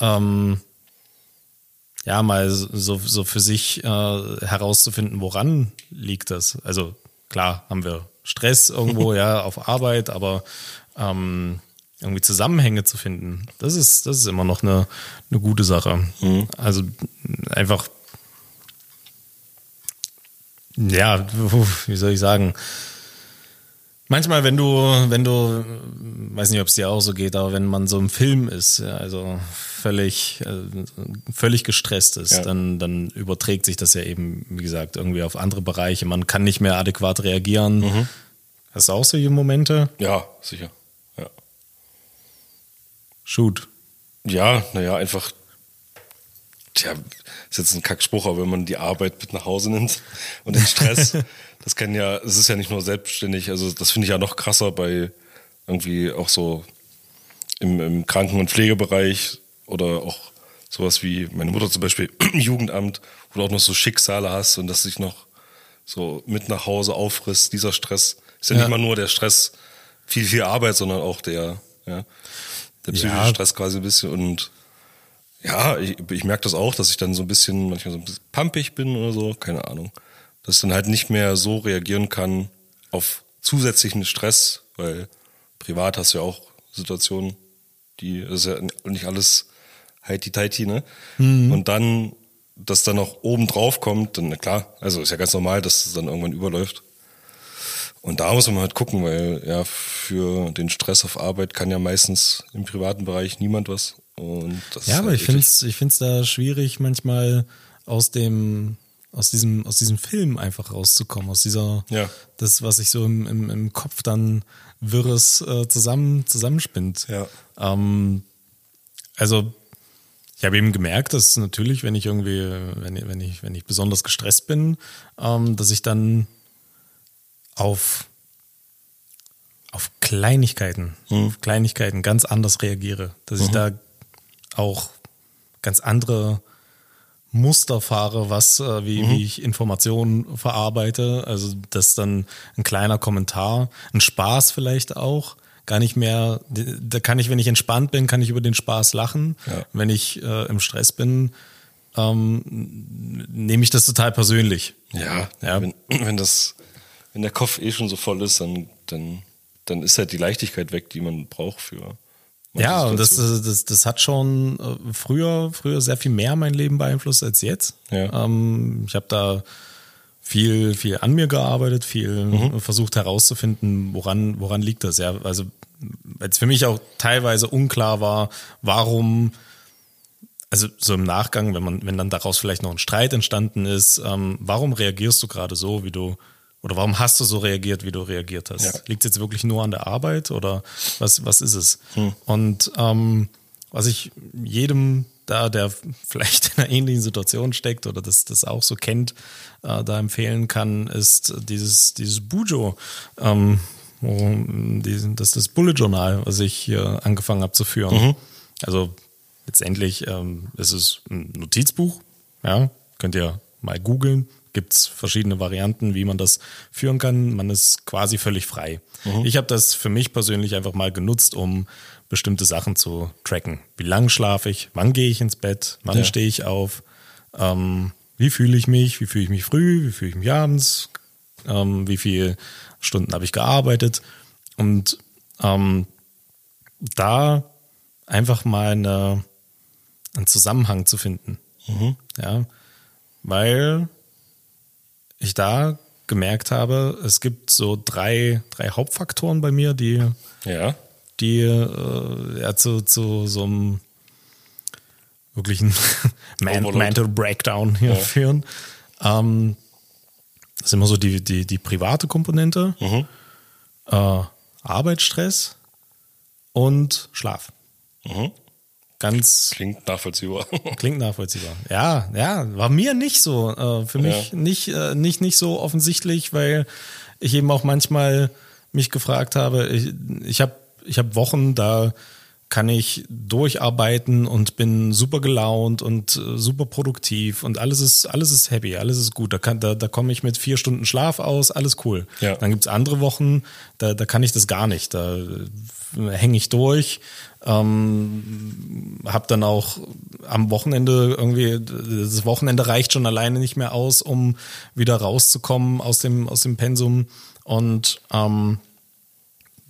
ähm, ja mal so, so für sich äh, herauszufinden, woran liegt das. Also klar haben wir Stress irgendwo, ja, auf Arbeit, aber ähm, irgendwie Zusammenhänge zu finden, das ist, das ist immer noch eine, eine gute Sache. Mhm. Also einfach, ja, wie soll ich sagen, Manchmal, wenn du, wenn du, weiß nicht, ob es dir auch so geht, aber wenn man so im Film ist, ja, also völlig, äh, völlig gestresst ist, ja. dann, dann überträgt sich das ja eben, wie gesagt, irgendwie auf andere Bereiche. Man kann nicht mehr adäquat reagieren. Mhm. Hast du auch solche Momente? Ja, sicher. Ja. Shoot. Ja, naja, einfach, tja, ist jetzt ein Kackspruch, aber wenn man die Arbeit mit nach Hause nimmt und den Stress, das kann ja, es ist ja nicht nur selbstständig, also das finde ich ja noch krasser bei irgendwie auch so im, im Kranken- und Pflegebereich oder auch sowas wie meine Mutter zum Beispiel im Jugendamt, wo du auch noch so Schicksale hast und das sich noch so mit nach Hause auffrisst, dieser Stress. Ist ja, ja. nicht mal nur der Stress, viel, viel Arbeit, sondern auch der, ja, der psychische ja. Stress quasi ein bisschen und ja, ich, ich merke das auch, dass ich dann so ein bisschen, manchmal so ein bisschen pumpig bin oder so, keine Ahnung dass ich dann halt nicht mehr so reagieren kann auf zusätzlichen Stress, weil privat hast du ja auch Situationen, die, das ist ja nicht alles heiti-teiti, ne? Mhm. Und dann, dass dann noch oben drauf kommt, dann klar, also ist ja ganz normal, dass es dann irgendwann überläuft. Und da muss man halt gucken, weil ja für den Stress auf Arbeit kann ja meistens im privaten Bereich niemand was. Und das ja, aber halt ich finde es ich find's da schwierig, manchmal aus dem aus diesem, aus diesem Film einfach rauszukommen, aus dieser, ja. das, was sich so im, im, im Kopf dann wirres äh, zusammen, zusammenspinnt. Ja. Ähm, also, ich habe eben gemerkt, dass natürlich, wenn ich irgendwie, wenn, wenn ich, wenn ich besonders gestresst bin, ähm, dass ich dann auf, auf Kleinigkeiten, mhm. auf Kleinigkeiten ganz anders reagiere. Dass mhm. ich da auch ganz andere Muster fahre, was, äh, wie, mhm. wie ich Informationen verarbeite. Also das dann ein kleiner Kommentar, ein Spaß vielleicht auch. Gar nicht mehr, da kann ich, wenn ich entspannt bin, kann ich über den Spaß lachen. Ja. Wenn ich äh, im Stress bin, ähm, nehme ich das total persönlich. Ja, ja. Wenn, wenn das, wenn der Kopf eh schon so voll ist, dann, dann, dann ist halt die Leichtigkeit weg, die man braucht für ja, und das, das, das hat schon äh, früher, früher sehr viel mehr mein Leben beeinflusst als jetzt. Ja. Ähm, ich habe da viel, viel an mir gearbeitet, viel mhm. versucht herauszufinden, woran, woran liegt das. Ja, also weil es für mich auch teilweise unklar war, warum, also so im Nachgang, wenn man, wenn dann daraus vielleicht noch ein Streit entstanden ist, ähm, warum reagierst du gerade so, wie du oder warum hast du so reagiert, wie du reagiert hast? Ja. Liegt es jetzt wirklich nur an der Arbeit oder was, was ist es? Hm. Und ähm, was ich jedem da, der vielleicht in einer ähnlichen Situation steckt oder das, das auch so kennt, äh, da empfehlen kann, ist dieses, dieses Bujo. Ähm, das ist das Bullet Journal, was ich hier angefangen habe zu führen. Mhm. Also letztendlich ähm, ist es ein Notizbuch, ja, könnt ihr mal googeln, gibt es verschiedene Varianten, wie man das führen kann. Man ist quasi völlig frei. Mhm. Ich habe das für mich persönlich einfach mal genutzt, um bestimmte Sachen zu tracken. Wie lang schlafe ich? Wann gehe ich ins Bett? Wann ja. stehe ich auf? Ähm, wie fühle ich mich? Wie fühle ich mich früh? Wie fühle ich mich abends? Ähm, wie viele Stunden habe ich gearbeitet? Und ähm, da einfach mal eine, einen Zusammenhang zu finden. Mhm. Ja, weil ich da gemerkt habe, es gibt so drei, drei Hauptfaktoren bei mir, die, ja. die äh, ja, zu, zu so einem wirklichen Mental Breakdown hier ja. führen. Ähm, das ist immer so die, die, die private Komponente, mhm. äh, Arbeitsstress und Schlaf. Mhm. Ganz. Klingt nachvollziehbar. Klingt nachvollziehbar. Ja, ja, war mir nicht so. Äh, für mich ja. nicht, äh, nicht, nicht so offensichtlich, weil ich eben auch manchmal mich gefragt habe, ich, ich habe ich hab Wochen, da kann ich durcharbeiten und bin super gelaunt und äh, super produktiv und alles ist, alles ist happy, alles ist gut. Da, kann, da, da komme ich mit vier Stunden Schlaf aus, alles cool. Ja. Dann gibt's andere Wochen, da, da kann ich das gar nicht. Da äh, hänge ich durch, ähm, habe dann auch am Wochenende irgendwie, das Wochenende reicht schon alleine nicht mehr aus, um wieder rauszukommen aus dem, aus dem Pensum. Und ähm,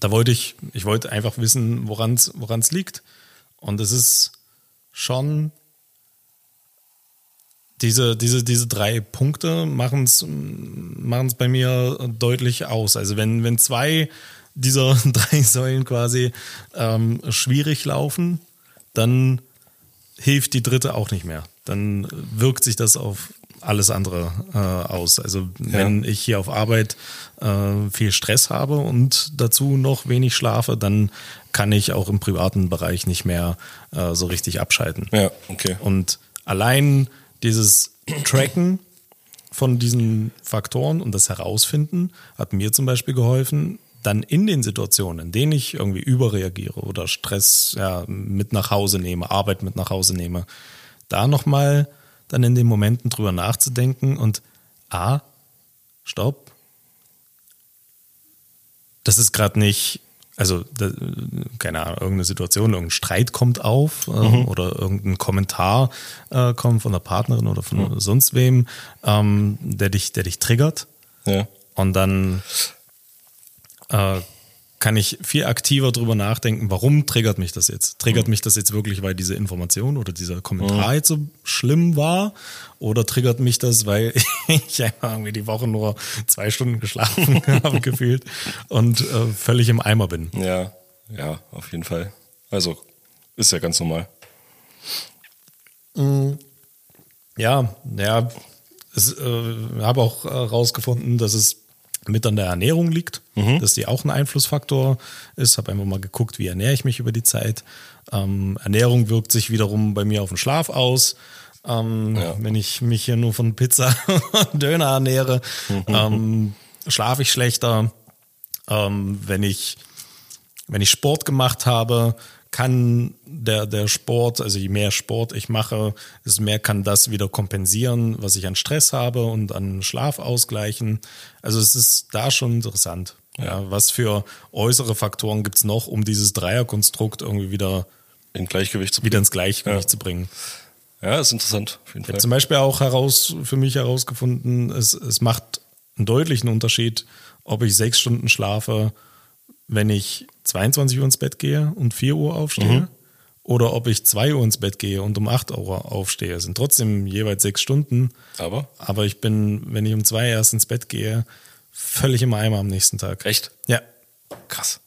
da wollte ich, ich wollte einfach wissen, woran es liegt. Und es ist schon diese, diese, diese drei Punkte machen es bei mir deutlich aus. Also wenn, wenn zwei dieser drei Säulen quasi ähm, schwierig laufen, dann hilft die dritte auch nicht mehr. Dann wirkt sich das auf alles andere äh, aus. Also wenn ja. ich hier auf Arbeit äh, viel Stress habe und dazu noch wenig schlafe, dann kann ich auch im privaten Bereich nicht mehr äh, so richtig abschalten. Ja, okay. Und allein dieses Tracken von diesen Faktoren und das Herausfinden hat mir zum Beispiel geholfen, dann in den Situationen, in denen ich irgendwie überreagiere oder Stress ja, mit nach Hause nehme, Arbeit mit nach Hause nehme, da nochmal dann in den Momenten drüber nachzudenken und A, stopp, das ist gerade nicht, also da, keine Ahnung, irgendeine Situation, irgendein Streit kommt auf äh, mhm. oder irgendein Kommentar äh, kommt von der Partnerin oder von mhm. sonst wem, ähm, der dich, der dich triggert. Ja. Und dann äh, kann ich viel aktiver drüber nachdenken, warum triggert mich das jetzt? Triggert mhm. mich das jetzt wirklich, weil diese Information oder dieser Kommentar mhm. jetzt so schlimm war? Oder triggert mich das, weil ich einfach irgendwie die Woche nur zwei Stunden geschlafen habe gefühlt und äh, völlig im Eimer bin? Ja, ja, auf jeden Fall. Also ist ja ganz normal. Mhm. Ja, ja, ich äh, habe auch herausgefunden, dass es mit an der Ernährung liegt, mhm. dass die auch ein Einflussfaktor ist. Habe einfach mal geguckt, wie ernähre ich mich über die Zeit. Ähm, Ernährung wirkt sich wiederum bei mir auf den Schlaf aus. Ähm, ja. Wenn ich mich hier nur von Pizza und Döner ernähre, mhm. ähm, schlafe ich schlechter. Ähm, wenn ich wenn ich Sport gemacht habe, kann der, der Sport, also je mehr Sport ich mache, desto mehr kann das wieder kompensieren, was ich an Stress habe und an Schlaf ausgleichen. Also es ist da schon interessant. Ja, ja was für äußere Faktoren gibt's noch, um dieses Dreierkonstrukt irgendwie wieder in Gleichgewicht zu bringen. wieder ins Gleichgewicht ja. zu bringen. Ja, ist interessant. Ich habe zum Beispiel auch heraus, für mich herausgefunden, es, es macht einen deutlichen Unterschied, ob ich sechs Stunden schlafe wenn ich 22 Uhr ins Bett gehe und 4 Uhr aufstehe mhm. oder ob ich 2 Uhr ins Bett gehe und um 8 Uhr aufstehe. Es sind trotzdem jeweils sechs Stunden. Aber? Aber ich bin, wenn ich um 2 erst ins Bett gehe, völlig im Eimer am nächsten Tag. Echt? Ja. Krass.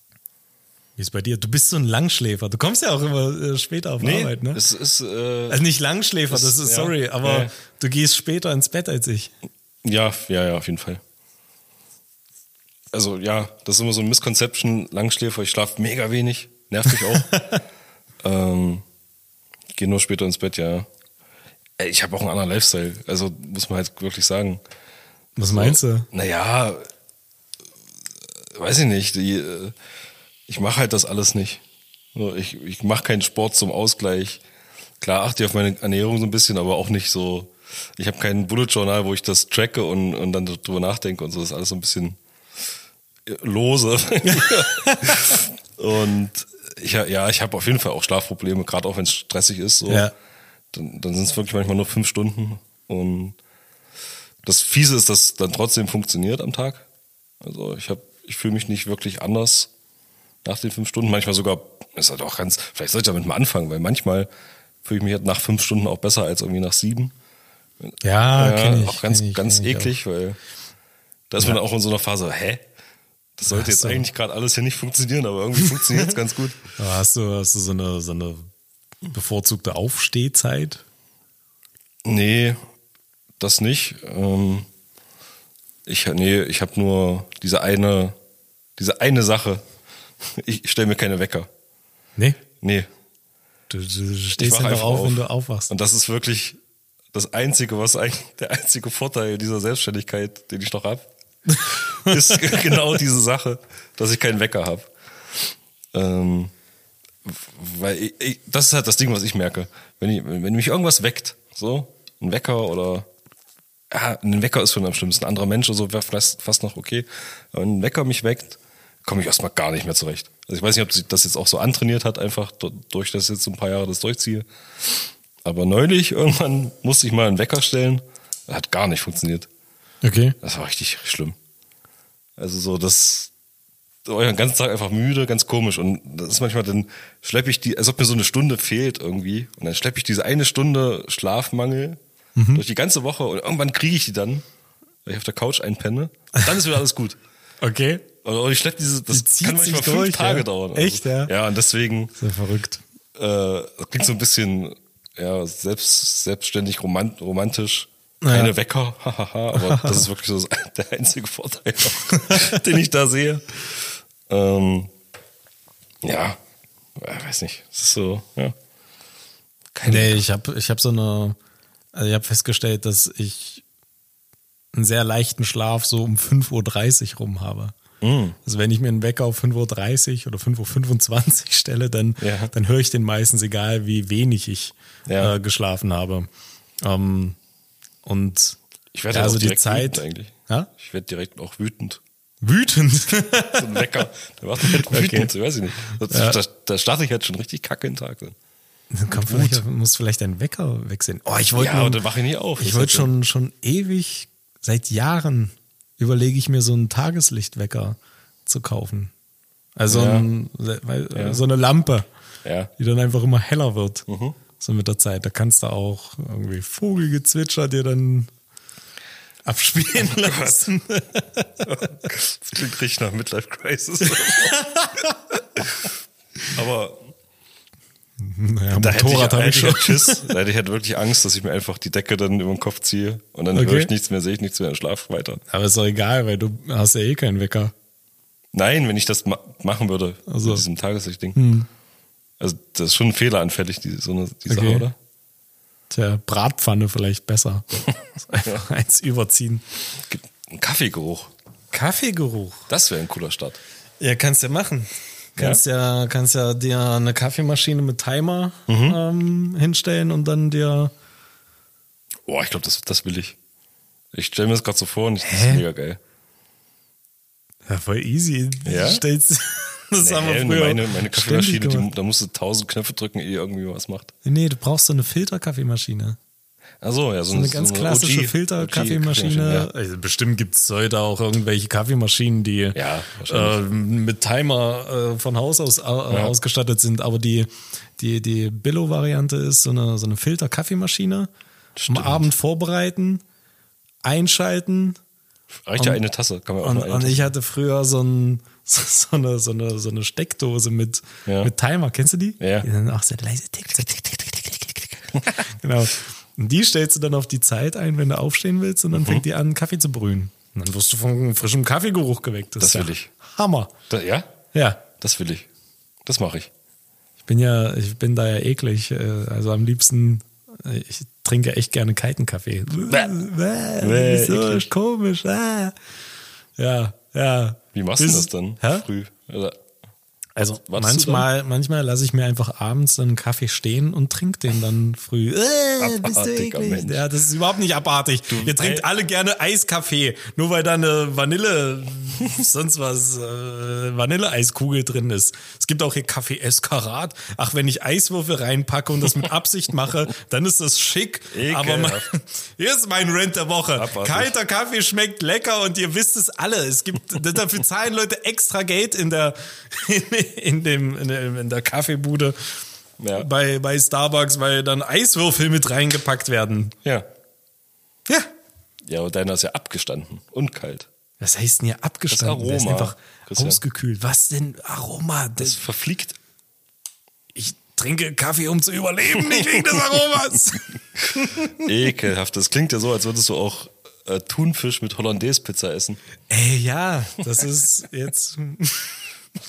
Wie ist bei dir? Du bist so ein Langschläfer. Du kommst ja auch immer äh, später auf nee, Arbeit, ne? Es ist, äh, also nicht Langschläfer, das, das ist, ja, sorry, aber ja. du gehst später ins Bett als ich. Ja, ja, ja, auf jeden Fall also ja, das ist immer so ein Misconception, Langschläfer, ich schlafe mega wenig, nervt mich auch. ähm, gehe nur später ins Bett, ja. Ich habe auch einen anderen Lifestyle, also muss man halt wirklich sagen. Was meinst du? Naja, weiß ich nicht. Die, äh, ich mache halt das alles nicht. Ich, ich mache keinen Sport zum Ausgleich. Klar achte ich auf meine Ernährung so ein bisschen, aber auch nicht so. Ich habe kein Bullet Journal, wo ich das tracke und, und dann darüber nachdenke und so. Das ist alles so ein bisschen lose. und ich, ja, ich habe auf jeden Fall auch Schlafprobleme, gerade auch wenn es stressig ist. So. Ja. Dann, dann sind es wirklich manchmal nur fünf Stunden. Und das Fiese ist, dass dann trotzdem funktioniert am Tag. Also ich habe, ich fühle mich nicht wirklich anders nach den fünf Stunden. Manchmal sogar, ist halt auch ganz, vielleicht sollte ich damit mal anfangen, weil manchmal fühle ich mich halt nach fünf Stunden auch besser als irgendwie nach sieben. Ja, ja ich, auch ganz, ich, ganz eklig, weil da ist ja. man auch in so einer Phase, hä? Das sollte jetzt eigentlich gerade alles hier nicht funktionieren, aber irgendwie funktioniert es ganz gut. Hast du, hast du so eine, so eine bevorzugte Aufstehzeit? Nee, das nicht. Ähm, ich, nee, ich habe nur diese eine, diese eine Sache. Ich stelle mir keine Wecker. Nee? Nee. Du, du stehst einfach auf, auf, wenn du aufwachst. Und das ist wirklich das Einzige, was eigentlich der einzige Vorteil dieser Selbstständigkeit, den ich noch habe. ist genau diese Sache, dass ich keinen Wecker habe. Ähm, weil ich, ich, das ist halt das Ding, was ich merke. Wenn, ich, wenn mich irgendwas weckt, so, ein Wecker oder ja, ein Wecker ist schon am schlimmsten. Ein anderer Mensch oder so wäre fast, fast noch okay. Aber wenn ein Wecker mich weckt, komme ich erstmal gar nicht mehr zurecht. Also ich weiß nicht, ob sie das jetzt auch so antrainiert hat, einfach durch das jetzt so ein paar Jahre das durchziehe. Aber neulich irgendwann musste ich mal einen Wecker stellen. Hat gar nicht funktioniert. Okay. Das war richtig schlimm. Also so, das war den ganzen Tag einfach müde, ganz komisch. Und das ist manchmal, dann schleppe ich die, als ob mir so eine Stunde fehlt irgendwie. Und dann schleppe ich diese eine Stunde Schlafmangel mhm. durch die ganze Woche und irgendwann kriege ich die dann, weil ich auf der Couch einpenne. Und dann ist wieder alles gut. Okay. Und ich schleppe diese, das Die kann manchmal sich fünf durch, Tage ja? dauern. Echt, ja? Ja, und deswegen, Sehr verrückt. äh, das klingt so ein bisschen, ja, selbst, selbstständig romant, romantisch. Ja. Keine Wecker, hahaha, aber das ist wirklich so der einzige Vorteil, den ich da sehe. Ähm, ja, äh, weiß nicht, es ist so, ja. Keine Nee, ich habe ich hab so eine, also ich habe festgestellt, dass ich einen sehr leichten Schlaf so um 5.30 Uhr rum habe. Mm. Also wenn ich mir einen Wecker auf 5.30 Uhr oder 5.25 Uhr stelle, dann, Ja. dann höre ich den meistens, egal wie wenig ich Ja. äh, geschlafen habe. Ähm, und Ich werde ja, also also die direkt Zeit, wütend eigentlich. Ja? Ich werde direkt auch wütend. wütend. So ein Wecker. Der macht mich halt wütend, weiß ich nicht. Das, Ja. da, da starte ich halt schon richtig kacke in den Tag. Dann. Dann kommt vielleicht, muss vielleicht dein Wecker wechseln. Oh, ich wollte Ja, und dann wache ich nie auf. Ich wollte halt schon, schon ewig, seit Jahren überlege ich mir so einen Tageslichtwecker zu kaufen. Also Ja. ein. Mhm. so eine Lampe, Ja. die dann einfach immer heller wird. So mit der Zeit. Da kannst du auch irgendwie Vogelgezwitscher dir dann abspielen Oh lassen. Das klingt richtig nach Midlife Crisis. Aber Naja, da Motorrad hätte ich ich schon. halt Schiss. Da hätte ich halt wirklich Angst, dass ich mir einfach die Decke dann über den Kopf ziehe und dann Okay. höre ich nichts mehr, sehe ich nichts mehr und schlafe weiter. Aber ist doch egal, weil du hast ja eh keinen Wecker. Nein, wenn ich das ma machen würde, Also. mit diesem Tageslichtding. Also das ist schon fehleranfällig, die, so eine, die Sache, Okay. oder? Tja, Bratpfanne vielleicht besser. Einfach eins überziehen. Einen Kaffeegeruch. Kaffeegeruch. Das wäre ein cooler Start. Ja, kannst ja machen. Kannst ja, kannst ja dir eine Kaffeemaschine mit Timer Mhm. ähm, hinstellen und dann dir. Boah, ich glaube, das, das will ich. Ich stelle mir das gerade so vor und ich, das ist mega geil. Ja, voll easy. Ja? Stellst, das haben wir Nee, früher meine, meine Kaffeemaschine, die, da musst du tausend Knöpfe drücken, ehe irgendwie was macht. Nee, du brauchst so eine Filterkaffeemaschine. Ach so, ja, so, So eine ganz klassische OG Filter-Kaffeemaschine. OG Also bestimmt gibt es heute auch irgendwelche Kaffeemaschinen, die Ja, äh, mit Timer äh, von Haus aus äh, ausgestattet sind. Aber die, die, die Billo-Variante ist so eine, so eine Filter-Kaffeemaschine. Am Abend vorbereiten, einschalten. ja. Reicht ja eine Tasse, kann man auch Und, eine und ich hatte früher so, ein, so, so, eine, so, eine, so eine Steckdose mit, Ja. mit Timer. Kennst du die? Ja. Die dann auch so leise tick, tick, tick, tick, tick, tick, tick. Genau. Und die stellst du dann auf die Zeit ein, wenn du aufstehen willst, und dann Mhm. fängt die an, Kaffee zu brühen. Und dann wirst du von frischem Kaffeegeruch geweckt. Das ist will ja ich. Hammer. Da, ja, Ja. das will ich. Das mache ich. Ich bin ja, ich bin da ja eklig. äh, Also am liebsten, äh, ich trinke echt gerne kalten Kaffee. Bäh, Bäh, so eklig. komisch. Ah. Ja, ja. Wie machst du das dann Hä? früh? Oder, Also wartest du manchmal, manchmal lasse ich mir einfach abends einen Kaffee stehen und trinke den dann früh. Äh, bist du eklig? Ja, das ist überhaupt nicht abartig. Ihr trinkt alle gerne Eiskaffee, nur weil da eine Vanille, sonst was, äh, Vanilleeiskugel drin ist. Es gibt auch hier Kaffee Escarat. Ach, wenn ich Eiswürfel reinpacke und das mit Absicht mache, dann ist das schick. Aber mein, Ekelhaft. hier ist mein Rent der Woche. Abartig. Kalter Kaffee schmeckt lecker und ihr wisst es alle. Es gibt, dafür zahlen Leute extra Geld in der, in, dem, in, dem, in der Kaffeebude Ja. bei, bei Starbucks, weil dann Eiswürfel mit reingepackt werden. ja. Ja. Ja, aber deiner ist ja abgestanden und kalt. Was heißt denn hier abgestanden? Das Der ist Aroma, einfach Christian. ausgekühlt. Was denn Aroma? Das Das, verfliegt. ich trinke Kaffee, um zu überleben, nicht wegen des Aromas. Ekelhaft. Das klingt ja so, als würdest du auch äh, Thunfisch mit Hollandaise-Pizza essen. Ey, ja, das ist jetzt...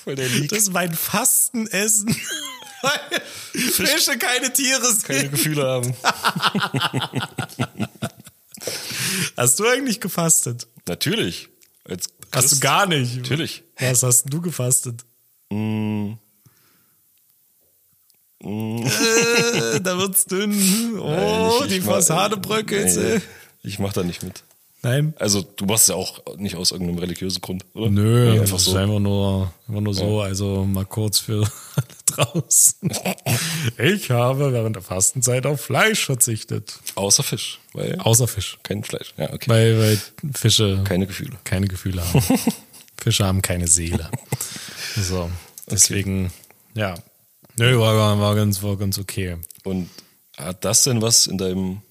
Voll der Leak. Das ist mein Fastenessen. Weil Fische keine Tiere sind. Keine Gefühle haben. Hast du eigentlich gefastet? Natürlich. Als Hast du gar nicht. Natürlich. Was hast du gefastet? Mm, Äh, da wird's dünn. Oh, nein, ich- die ich Fassade bröckelt. nee. Ich mach da nicht mit. Nein. Also du machst es ja auch nicht aus irgendeinem religiösen Grund, oder? Nö, das einfach ist so. einfach nur, einfach nur so, also mal kurz für alle draußen. Ich habe während der Fastenzeit auf Fleisch verzichtet. Außer Fisch, weil Außer Fisch. kein Fleisch. Ja, okay. Weil, weil Fische Keine Gefühle. keine Gefühle haben. Fische haben keine Seele. So, deswegen, ja. Nö, war, war, ganz, war ganz okay. Und hat das denn was in deinem,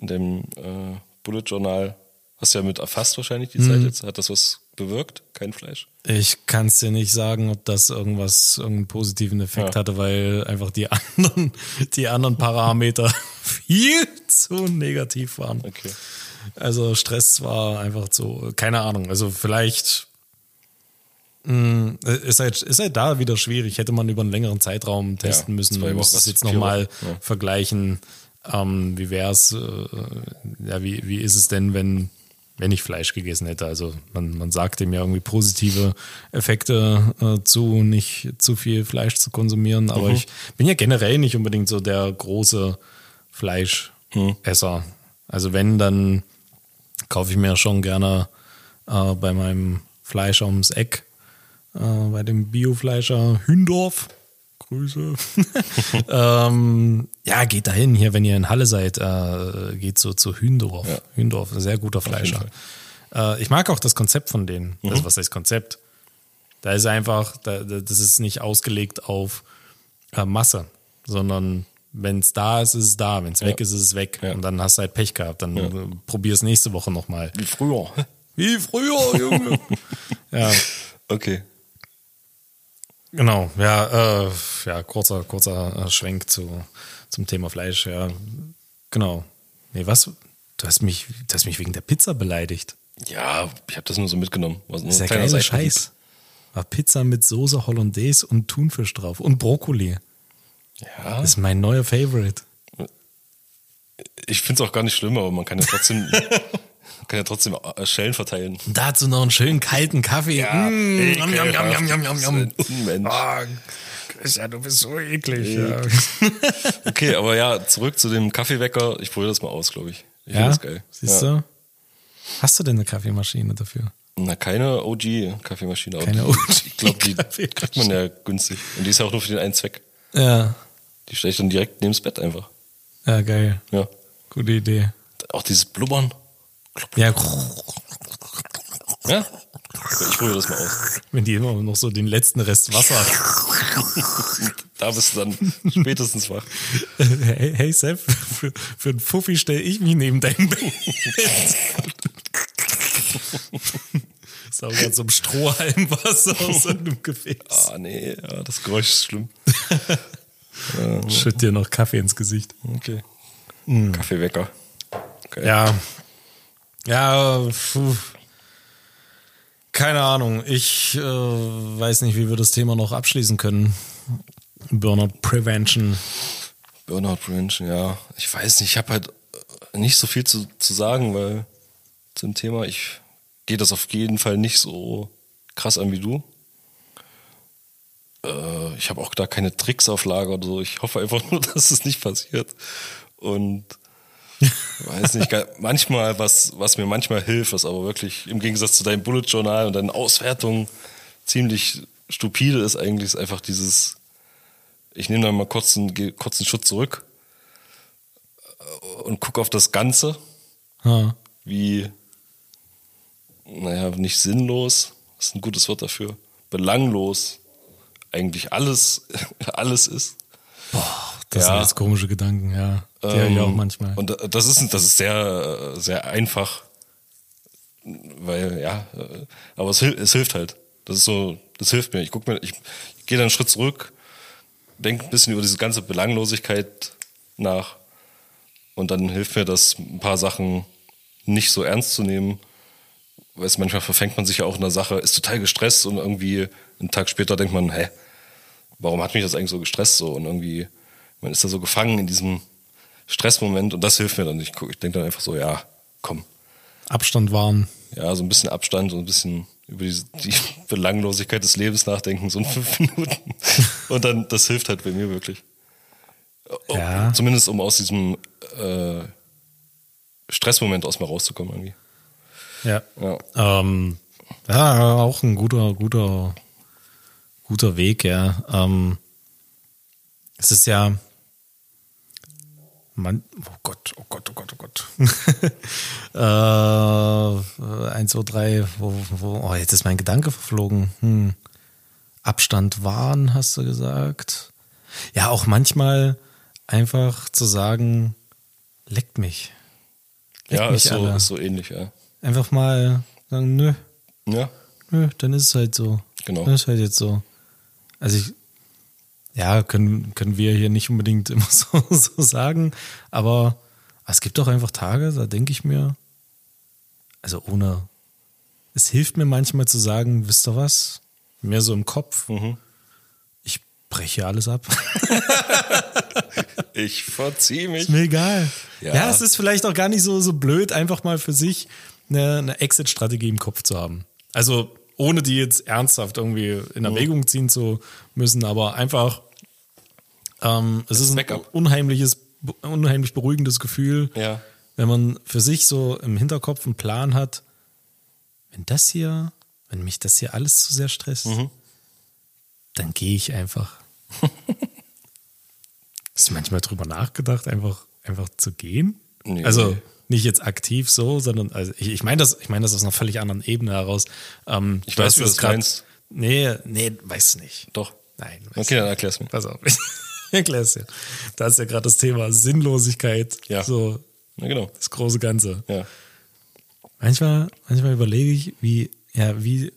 in deinem äh, Bullet Journal? Hast du ja mit erfasst wahrscheinlich die Mhm. Zeit jetzt. Hat das was bewirkt? Kein Fleisch? Ich kann es dir nicht sagen, ob das irgendwas, irgendeinen positiven Effekt Ja. hatte, weil einfach die anderen, die anderen Parameter viel zu negativ waren. Okay. Also Stress war einfach so, keine Ahnung. Also vielleicht mh, ist halt, ist halt da wieder schwierig. Hätte man über einen längeren Zeitraum testen Ja, müssen. zwei Man muss Wochen, es jetzt nochmal ja. vergleichen. Ähm, wie wäre es, äh, ja, wie, wie ist es denn, wenn, wenn ich Fleisch gegessen hätte? Also man, man sagt dem ja irgendwie positive Effekte äh, zu, nicht zu viel Fleisch zu konsumieren. Aber Mhm. ich bin ja generell nicht unbedingt so der große Fleischesser. Also wenn, dann kaufe ich mir schon gerne äh, bei meinem Fleischer ums Eck, äh, bei dem Biofleischer Hündorf. Grüße. ähm, ja, geht dahin hier, wenn ihr in Halle seid, äh, geht so zu Hündorf. Ja. Hündorf, sehr guter Fleischer. Äh, ich mag auch das Konzept von denen. Mhm. Also was heißt Konzept? Da ist einfach, da, da- das ist nicht ausgelegt auf äh, Masse, sondern wenn es da ist, ist es da. Wenn es weg ist, ist es weg. Ja. Und dann hast du halt Pech gehabt. Dann äh, probier es nächste Woche nochmal. Wie früher. Wie früher, Junge. ja, Okay. genau. Ja, äh, ja kurzer, kurzer äh, Schwenk zu, zum Thema Fleisch. Ja, genau. Nee, was? Du hast mich, du hast mich wegen der Pizza beleidigt. Ja, ich habe das nur so mitgenommen. Was, Das ist ja geiler Scheiß. War Pizza mit Soße Hollandaise und Thunfisch drauf und Brokkoli. Ja, Das ist mein neuer Favorite. ich finde es auch gar nicht schlimm, aber man kann ja trotzdem, kann ja trotzdem äh, Schellen verteilen. Und dazu noch einen schönen kalten Kaffee. Mm, yum, yum, yum, yum, yum, yum, yum. Mensch. Ah, Christian, du bist so eklig. Ja, Okay, aber ja, zurück zu dem Kaffeewecker. Ich probiere das mal aus, glaube ich. Ich ja? das geil. siehst ja. du? Hast du denn eine Kaffeemaschine dafür? Na, keine OG-Kaffeemaschine. Keine OG Ich glaube, die kriegt man ja günstig. Und die ist ja auch nur für den einen Zweck. Ja, Die stelle ich dann direkt neben das Bett einfach. ja, geil. Ja. Gute Idee. Auch dieses Blubbern. Ja, Ja? Ich probiere das mal aus. wenn die immer noch so den letzten Rest Wasser. Da bist du dann spätestens wach. Hey, hey Sepp, für, für einen Fuffi stelle ich mich neben dein Bett. Sau ganz so ein Strohhalmwasser aus einem Gefäß. Ah, nee, ja, das Geräusch ist schlimm. Schütt dir noch Kaffee ins Gesicht. Okay. Kaffeewecker. Okay. Ja. Ja, puh. Keine Ahnung. Ich äh, weiß nicht, wie wir das Thema noch abschließen können. Burnout Prevention. Burnout Prevention, ja. Ich weiß nicht, ich habe halt äh, nicht so viel zu, zu sagen, weil zum Thema, ich gehe das auf jeden Fall nicht so krass an wie du. Äh, ich habe auch da keine Tricks auf Lager oder so. Ich hoffe einfach nur, dass es nicht passiert. Und weiß nicht, manchmal, was, was mir manchmal hilft, was aber wirklich im Gegensatz zu deinem Bullet Journal und deinen Auswertungen ziemlich stupide ist, eigentlich ist einfach dieses, ich nehme dann mal kurz einen, kurz einen Schritt zurück äh, und gucke auf das Ganze, Ja. wie, naja, nicht sinnlos, ist ein gutes Wort dafür, belanglos eigentlich alles, alles ist. Das Ja. sind jetzt komische Gedanken, ja. Ich Ähm, auch manchmal. Und das ist, das ist sehr, sehr einfach, weil, ja, aber es, es hilft halt. Das ist so, das hilft mir. Ich guck mir, ich, ich gehe dann einen Schritt zurück, denke ein bisschen über diese ganze Belanglosigkeit nach und dann hilft mir das, ein paar Sachen nicht so ernst zu nehmen. Weil es manchmal verfängt man sich ja auch in einer Sache, ist total gestresst und irgendwie einen Tag später denkt man, hä, warum hat mich das eigentlich so gestresst so und irgendwie man ist da so gefangen in diesem Stressmoment und das hilft mir dann. Ich, ich denke dann einfach so, ja, komm, Abstand wahren. ja, so ein bisschen Abstand, so ein bisschen über die, die Belanglosigkeit des Lebens nachdenken, so in fünf Minuten. Und dann, das hilft halt bei mir wirklich. Ja. Zumindest um aus diesem äh, Stressmoment aus mal rauszukommen irgendwie. Ja. Ja. Ähm, ja, auch ein guter, guter, guter Weg, ja. Ähm, es ist ja, man, oh Gott, oh Gott, oh Gott, oh Gott. äh, eins, zwei, drei, wo, wo, oh, jetzt ist mein Gedanke verflogen. Hm. Abstand wahren, hast du gesagt. Ja, auch manchmal einfach zu sagen, leckt mich. Leckt Ja, mich ist so, ist so ähnlich, ja. Einfach mal sagen, nö, Ja, nö, dann ist es halt so. Genau. Dann ist halt jetzt so. Also ich, ja, können, können wir hier nicht unbedingt immer so, so sagen, aber es gibt doch einfach Tage, da denke ich mir, also ohne, es hilft mir manchmal zu sagen, wisst ihr was, mehr so im Kopf, Mhm. ich breche alles ab. ich verziehe mich. Ist mir egal. Ja. Ja. es ist vielleicht auch gar nicht so, so blöd, einfach mal für sich eine, eine Exit-Strategie im Kopf zu haben. Also ohne die jetzt ernsthaft irgendwie in Erwägung ziehen zu müssen, aber einfach, ähm, es ist ein unheimliches, unheimlich beruhigendes Gefühl, Ja. wenn man für sich so im Hinterkopf einen Plan hat, wenn das hier, wenn mich das hier alles zu sehr stresst, Mhm. dann gehe ich einfach. Hast du manchmal drüber nachgedacht, einfach, einfach zu gehen? Nee. Also nicht jetzt aktiv so, sondern also ich, ich meine das, ich meine das aus einer völlig anderen Ebene heraus. Ähm, Ich weiß, wie du das grad- meinst. Nee, nee, weiß nicht. Doch. Nein. Okay, dann erklär's mir. Pass auf. Ich erklär's dir. Da ist ja gerade das Thema Sinnlosigkeit. Ja. So Ja, genau. das große Ganze. Ja. Manchmal, manchmal überlege ich, wie, ja, wie,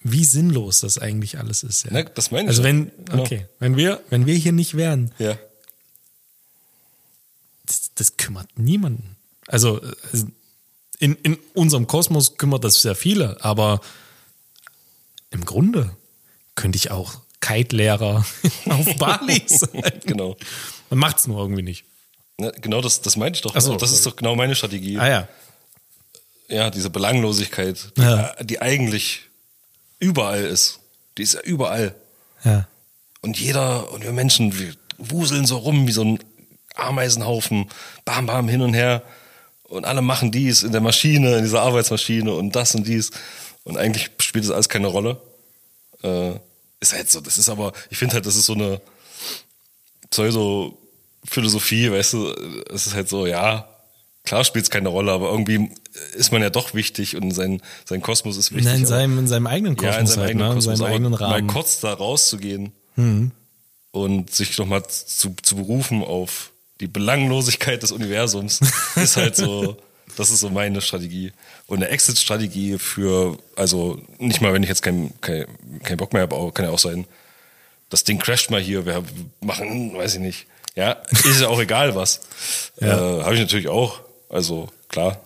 wie sinnlos das eigentlich alles ist. Ja. Na, das meine ich Also wenn, Genau. okay, wenn wir, wenn wir hier nicht wären, Ja. das, das kümmert niemanden. Also in, in unserem Kosmos kümmert das sehr viele, aber im Grunde könnte ich auch Kite-Lehrer auf Bali sein. Genau. Man macht es nur irgendwie nicht. Ja, genau das, das meinte ich doch. So, das ist doch genau meine Strategie. Ah ja. Ja, diese Belanglosigkeit, die, Ja. die eigentlich überall ist. Die ist ja überall. Ja. Und jeder, und wir Menschen, wir wuseln so rum wie so ein Ameisenhaufen, bam, bam, hin und her. Und alle machen dies in der Maschine, in dieser Arbeitsmaschine und das und dies. Und eigentlich spielt das alles keine Rolle. Äh, ist halt so, das ist aber, ich finde halt, das ist so eine Pseudo-Philosophie, weißt du, es ist halt so, ja, klar spielt es keine Rolle, aber irgendwie ist man ja doch wichtig und sein, sein Kosmos ist wichtig. in, aber- seinem, in seinem eigenen Kosmos, ja, in seinem halt, eigenen ne? Kosmos, in seinem eigenen Rahmen. Mal kurz da rauszugehen und sich nochmal zu, zu berufen auf die Belanglosigkeit des Universums, ist halt so, das ist so meine Strategie. Und eine Exit-Strategie für, also nicht mal, wenn ich jetzt keinen kein, kein Bock mehr habe, kann ja auch sein, das Ding crasht mal hier, wir machen, weiß ich nicht. Ja, ist ja auch egal was. Ja. Äh, habe ich natürlich auch. Also klar,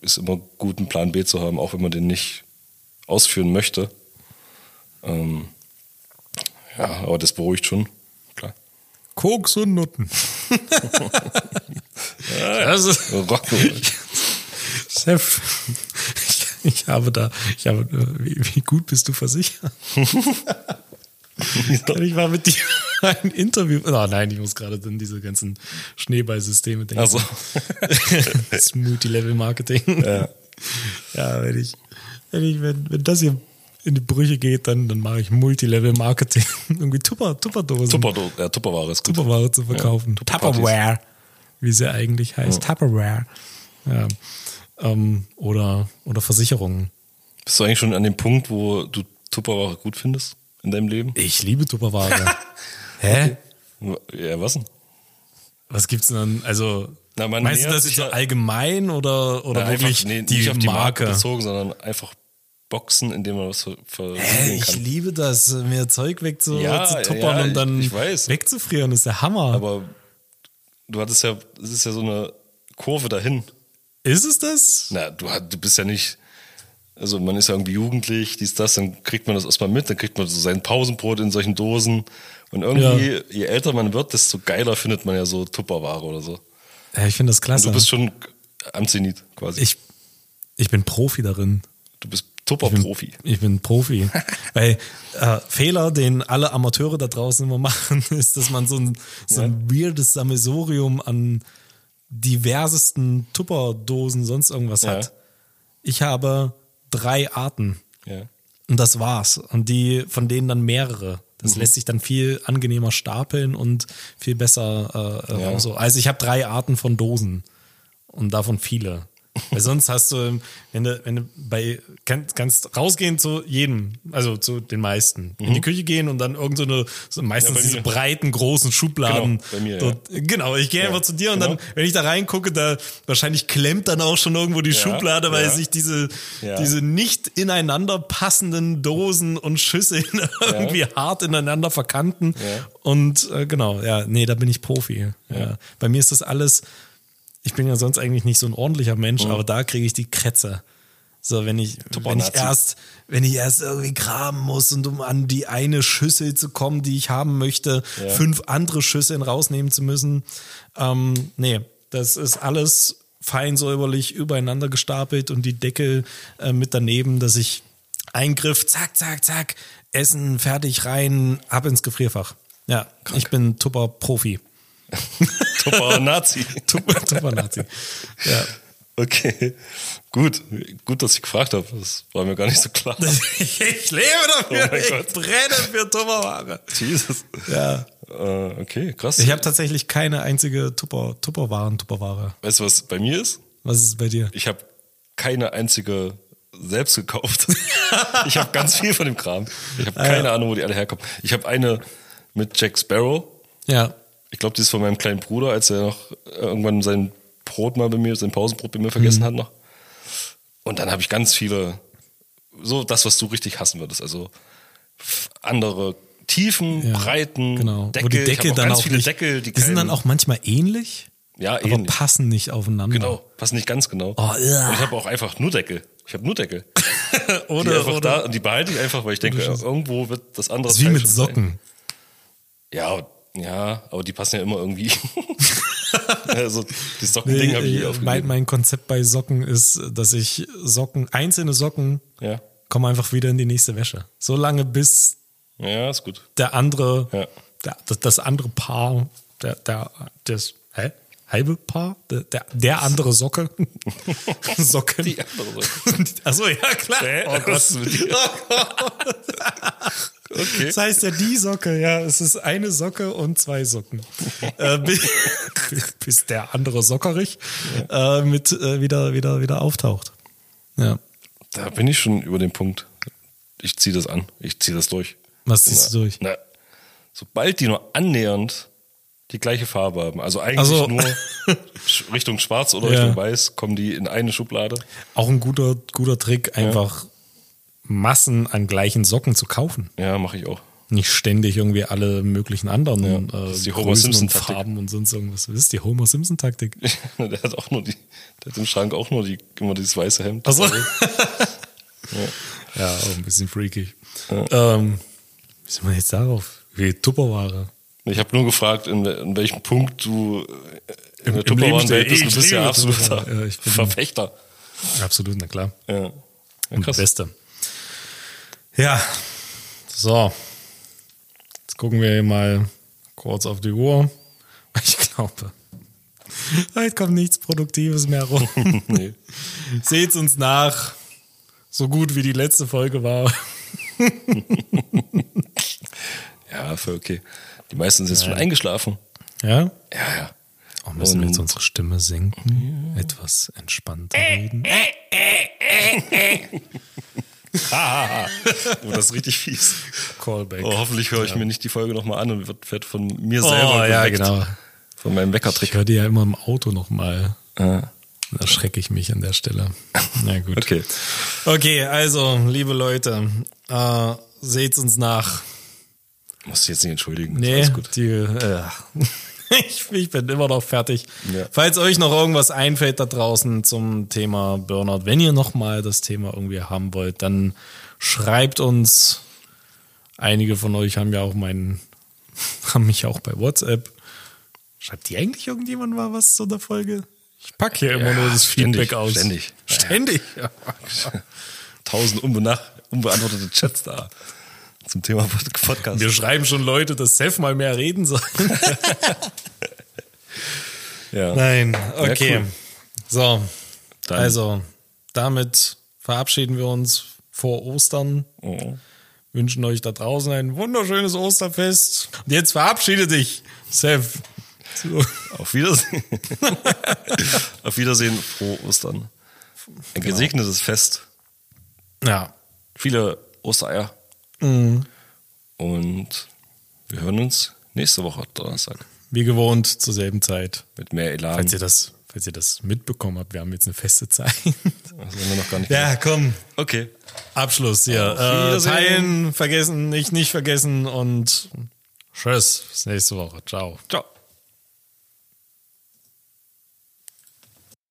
ist immer gut, einen Plan B zu haben, auch wenn man den nicht ausführen möchte. Ähm, ja, aber das beruhigt schon. Koks und Nutten. das ist, Rock'n'Roll. Chef, ich, ich habe da, ich habe, wie, wie gut bist du versichert? ich war mit dir ein Interview. Oh nein, ich muss gerade an diese ganzen Schneeballsysteme denken. Also, das Multilevel-Marketing. Ja. ja, wenn ich, wenn ich, wenn, wenn das hier in die Brüche geht, dann, dann mache ich Multilevel-Marketing. Irgendwie Tupper, Tupperdosen. Tupper, ja, Tupperware ist gut. Tupperware zu verkaufen. Ja. Tupperware, wie sie eigentlich heißt. Tupperware. Ja. Ähm, oder, oder Versicherungen. Bist du eigentlich schon an dem Punkt, wo du Tupperware gut findest in deinem Leben? Ich liebe Tupperware. Hä? Ja, was denn? Was gibt's denn dann? Also, Na, meinst du das jetzt so ja- allgemein oder, oder Na, wirklich nee, die, nicht auf die Marke. Marke? bezogen, sondern einfach Boxen, in denen man was ver Hä, ich kann. liebe das, mir Zeug wegzu Ja, zu ja, und dann ich weiß. wegzufrieren, ist der Hammer. Aber du hattest ja, es ist ja so eine Kurve dahin. ist es das? Na, du, du bist ja nicht, also man ist ja irgendwie jugendlich, dies, das, dann kriegt man das erstmal mit, dann kriegt man so sein Pausenbrot in solchen Dosen. Und irgendwie, je älter man wird, desto geiler findet man ja so Tupperware oder so. Ja, ich finde das klasse. Du bist schon am Zenit quasi. ich, Ich bin Profi darin. Du bist Tupper-Profi. Ich bin Profi. Weil äh, Fehler, den alle Amateure da draußen immer machen, ist, dass man so ein, so ein weirdes Sammelsurium an diversesten Tupperdosen, sonst irgendwas Ja. hat. Ich habe drei Arten. Ja. Und das war's. Und die, von denen dann mehrere. Das Mhm. lässt sich dann viel angenehmer stapeln und viel besser äh, Ja. ja. so. Also ich habe drei Arten von Dosen und davon viele. Weil sonst hast du, wenn du, wenn du bei, kannst, kannst rausgehen zu jedem, also zu den meisten, in die Küche gehen und dann irgend so eine, so meistens Mhm. Ja, diese breiten, großen Schubladen. Genau, bei mir, ja. dort, genau ich gehe einfach zu dir und genau. dann, wenn ich da reingucke, da wahrscheinlich klemmt dann auch schon irgendwo die Ja, Schublade, weil ja. sich diese, Ja. diese nicht ineinander passenden Dosen und Schüsseln irgendwie hart ineinander verkanten. Ja. Und äh, genau, ja, nee, da bin ich Profi. Ja. Bei mir ist das alles, ich bin ja sonst eigentlich nicht so ein ordentlicher Mensch, aber da kriege ich die Krätze. So, wenn ich, wenn ich erst, wenn ich erst irgendwie graben muss und um an die eine Schüssel zu kommen, die ich haben möchte, Ja. fünf andere Schüsseln rausnehmen zu müssen. Ähm, nee, das ist alles fein säuberlich übereinander gestapelt und die Deckel äh, mit daneben, dass ich Eingriff, zack, zack, zack, Essen fertig rein, ab ins Gefrierfach. Ja, ich bin Tupper-Profi. Tupper-Nazi. Tupper- Tupper-Nazi. ja. Okay, gut. Gut, dass ich gefragt habe. Das war mir gar nicht so klar. Ich lebe dafür, Oh ich Gott. brenne für Tupperware. Jesus. Ja. Äh, okay, krass. Ich habe tatsächlich keine einzige Tupper, Tupperwaren, Tupperware. weißt du, was bei mir ist? Was ist es bei dir? Ich habe keine einzige selbst gekauft. ich habe ganz viel von dem Kram. Ich habe keine Ahnung, wo die alle herkommen. Ich habe eine mit Jack Sparrow. Ja. Ich glaube, die ist von meinem kleinen Bruder, als er noch irgendwann sein Brot mal bei mir, sein Pausenbrot bei mir vergessen hat noch. Und dann habe ich ganz viele, so das, was du richtig hassen würdest. Also andere Tiefen, ja. Breiten, genau. Deckel. Wo die Deckel dann ganz auch viele nicht, Deckel, die, die, sind dann auch manchmal ähnlich, ja, aber ähnlich. passen nicht aufeinander. Genau, passen nicht ganz genau. Oh, ja. und ich habe auch einfach nur Deckel. Ich habe nur Deckel. die Oder, einfach oder da und die behalte ich einfach, weil ich denke, irgendwo wird das andere das ist wie mit schon sein. Socken. Ja, ja, aber die passen ja immer irgendwie. also die Socken-Ding habe ich Nee, eh äh, aufgegeben. mein, mein Konzept bei Socken ist, dass ich Socken, einzelne Socken, ja. kommen einfach wieder in die nächste Wäsche. So lange bis ja, ist gut. der andere, Ja. der, das, das andere Paar, der, der, das, hä? Halbe Paar? Der, der, der andere Socke. Socken. Die andere Socke. Achso, ja, klar. Hä? Oh. Was mit dir? Okay. Das heißt ja die Socke, ja. Es ist eine Socke und zwei Socken. äh, bis, der andere Sockerich äh, mit äh, wieder, wieder, wieder auftaucht. Ja. Da bin ich schon über den Punkt. Ich ziehe das an. Ich ziehe das durch. Was ziehst du durch? Na, sobald die nur annähernd die gleiche Farbe haben, also eigentlich Also- nur Richtung Schwarz oder Ja. Richtung Weiß, kommen die in eine Schublade. Auch ein guter, guter Trick, einfach Massen an gleichen Socken zu kaufen. Ja, mache ich auch. Nicht ständig irgendwie alle möglichen anderen Ja, äh, das ist die Größen Homer und Simpson-Taktik. Farben und sonst irgendwas. Das ist die Homer Simpson-Taktik. der hat auch nur die, der hat im Schrank auch nur die, immer dieses weiße Hemd. Achso. ja, auch ein bisschen freakig. Ähm, wie sind wir jetzt darauf? Wie Tupperware. Ich habe nur gefragt, in, in welchem Punkt du äh, in Im- der Tupperwaren-Welt bist. Du bist ja absoluter. Ja, ich bin- Verfechter. Absolut, na klar. Ja. Ja, Und krass. Beste. Ja, so. Jetzt gucken wir mal kurz auf die Uhr. Ich glaube, heute kommt nichts Produktives mehr rum. Nee. Seht's uns nach. So gut wie die letzte Folge war. Ja, voll okay. Die meisten sind jetzt schon eingeschlafen. Ja? Ja, ja. Auch müssen wir jetzt Und- unsere Stimme senken. Etwas entspannter reden. Oh, das ist richtig fies. Callback. Oh, hoffentlich höre ich mir nicht die Folge nochmal an und wird, wird von mir Oh, selber ja, geweckt. genau. Von meinem Ich Weckertrick. höre die ja immer im Auto nochmal. Ah, Da schrecke ich mich an der Stelle. Na gut. okay. Okay, also, liebe Leute, äh, seht's uns nach. Musst du jetzt nicht entschuldigen. Ist Nee, Alles gut. die, äh, ich, ich bin immer noch fertig. Ja. Falls euch noch irgendwas einfällt da draußen zum Thema Burnout, wenn ihr nochmal das Thema irgendwie haben wollt, dann schreibt uns. Einige von euch haben ja auch meinen, haben mich auch bei WhatsApp. Schreibt die eigentlich irgendjemand mal was zu der Folge? Ich packe hier immer nur das Feedback ständig, aus. ständig. Ständig. Tausend unbenach, unbeantwortete Chats da zum Thema Pod- Podcast. Wir schreiben schon Leute, dass Seth mal mehr reden soll. ja. Nein, okay. cool. So, Dann- also damit verabschieden wir uns vor Ostern. Oh. Wünschen euch da draußen ein wunderschönes Osterfest. Und jetzt verabschiede dich, Seth. So. Auf Wiedersehen. Auf Wiedersehen, frohe Ostern. Ein Genau. gesegnetes Fest. Ja, Viele Ostereier. Mhm. Und wir hören uns nächste Woche Donnerstag wie gewohnt zur selben Zeit. mit mehr Elan. Falls ihr das, falls ihr das mitbekommen habt, wir haben jetzt eine feste Zeit. Das haben wir noch gar nicht ja, komm. gesagt. Okay. Abschluss hier. Äh, teilen, vergessen, nicht, nicht vergessen und tschüss. Bis nächste Woche. Ciao. Ciao.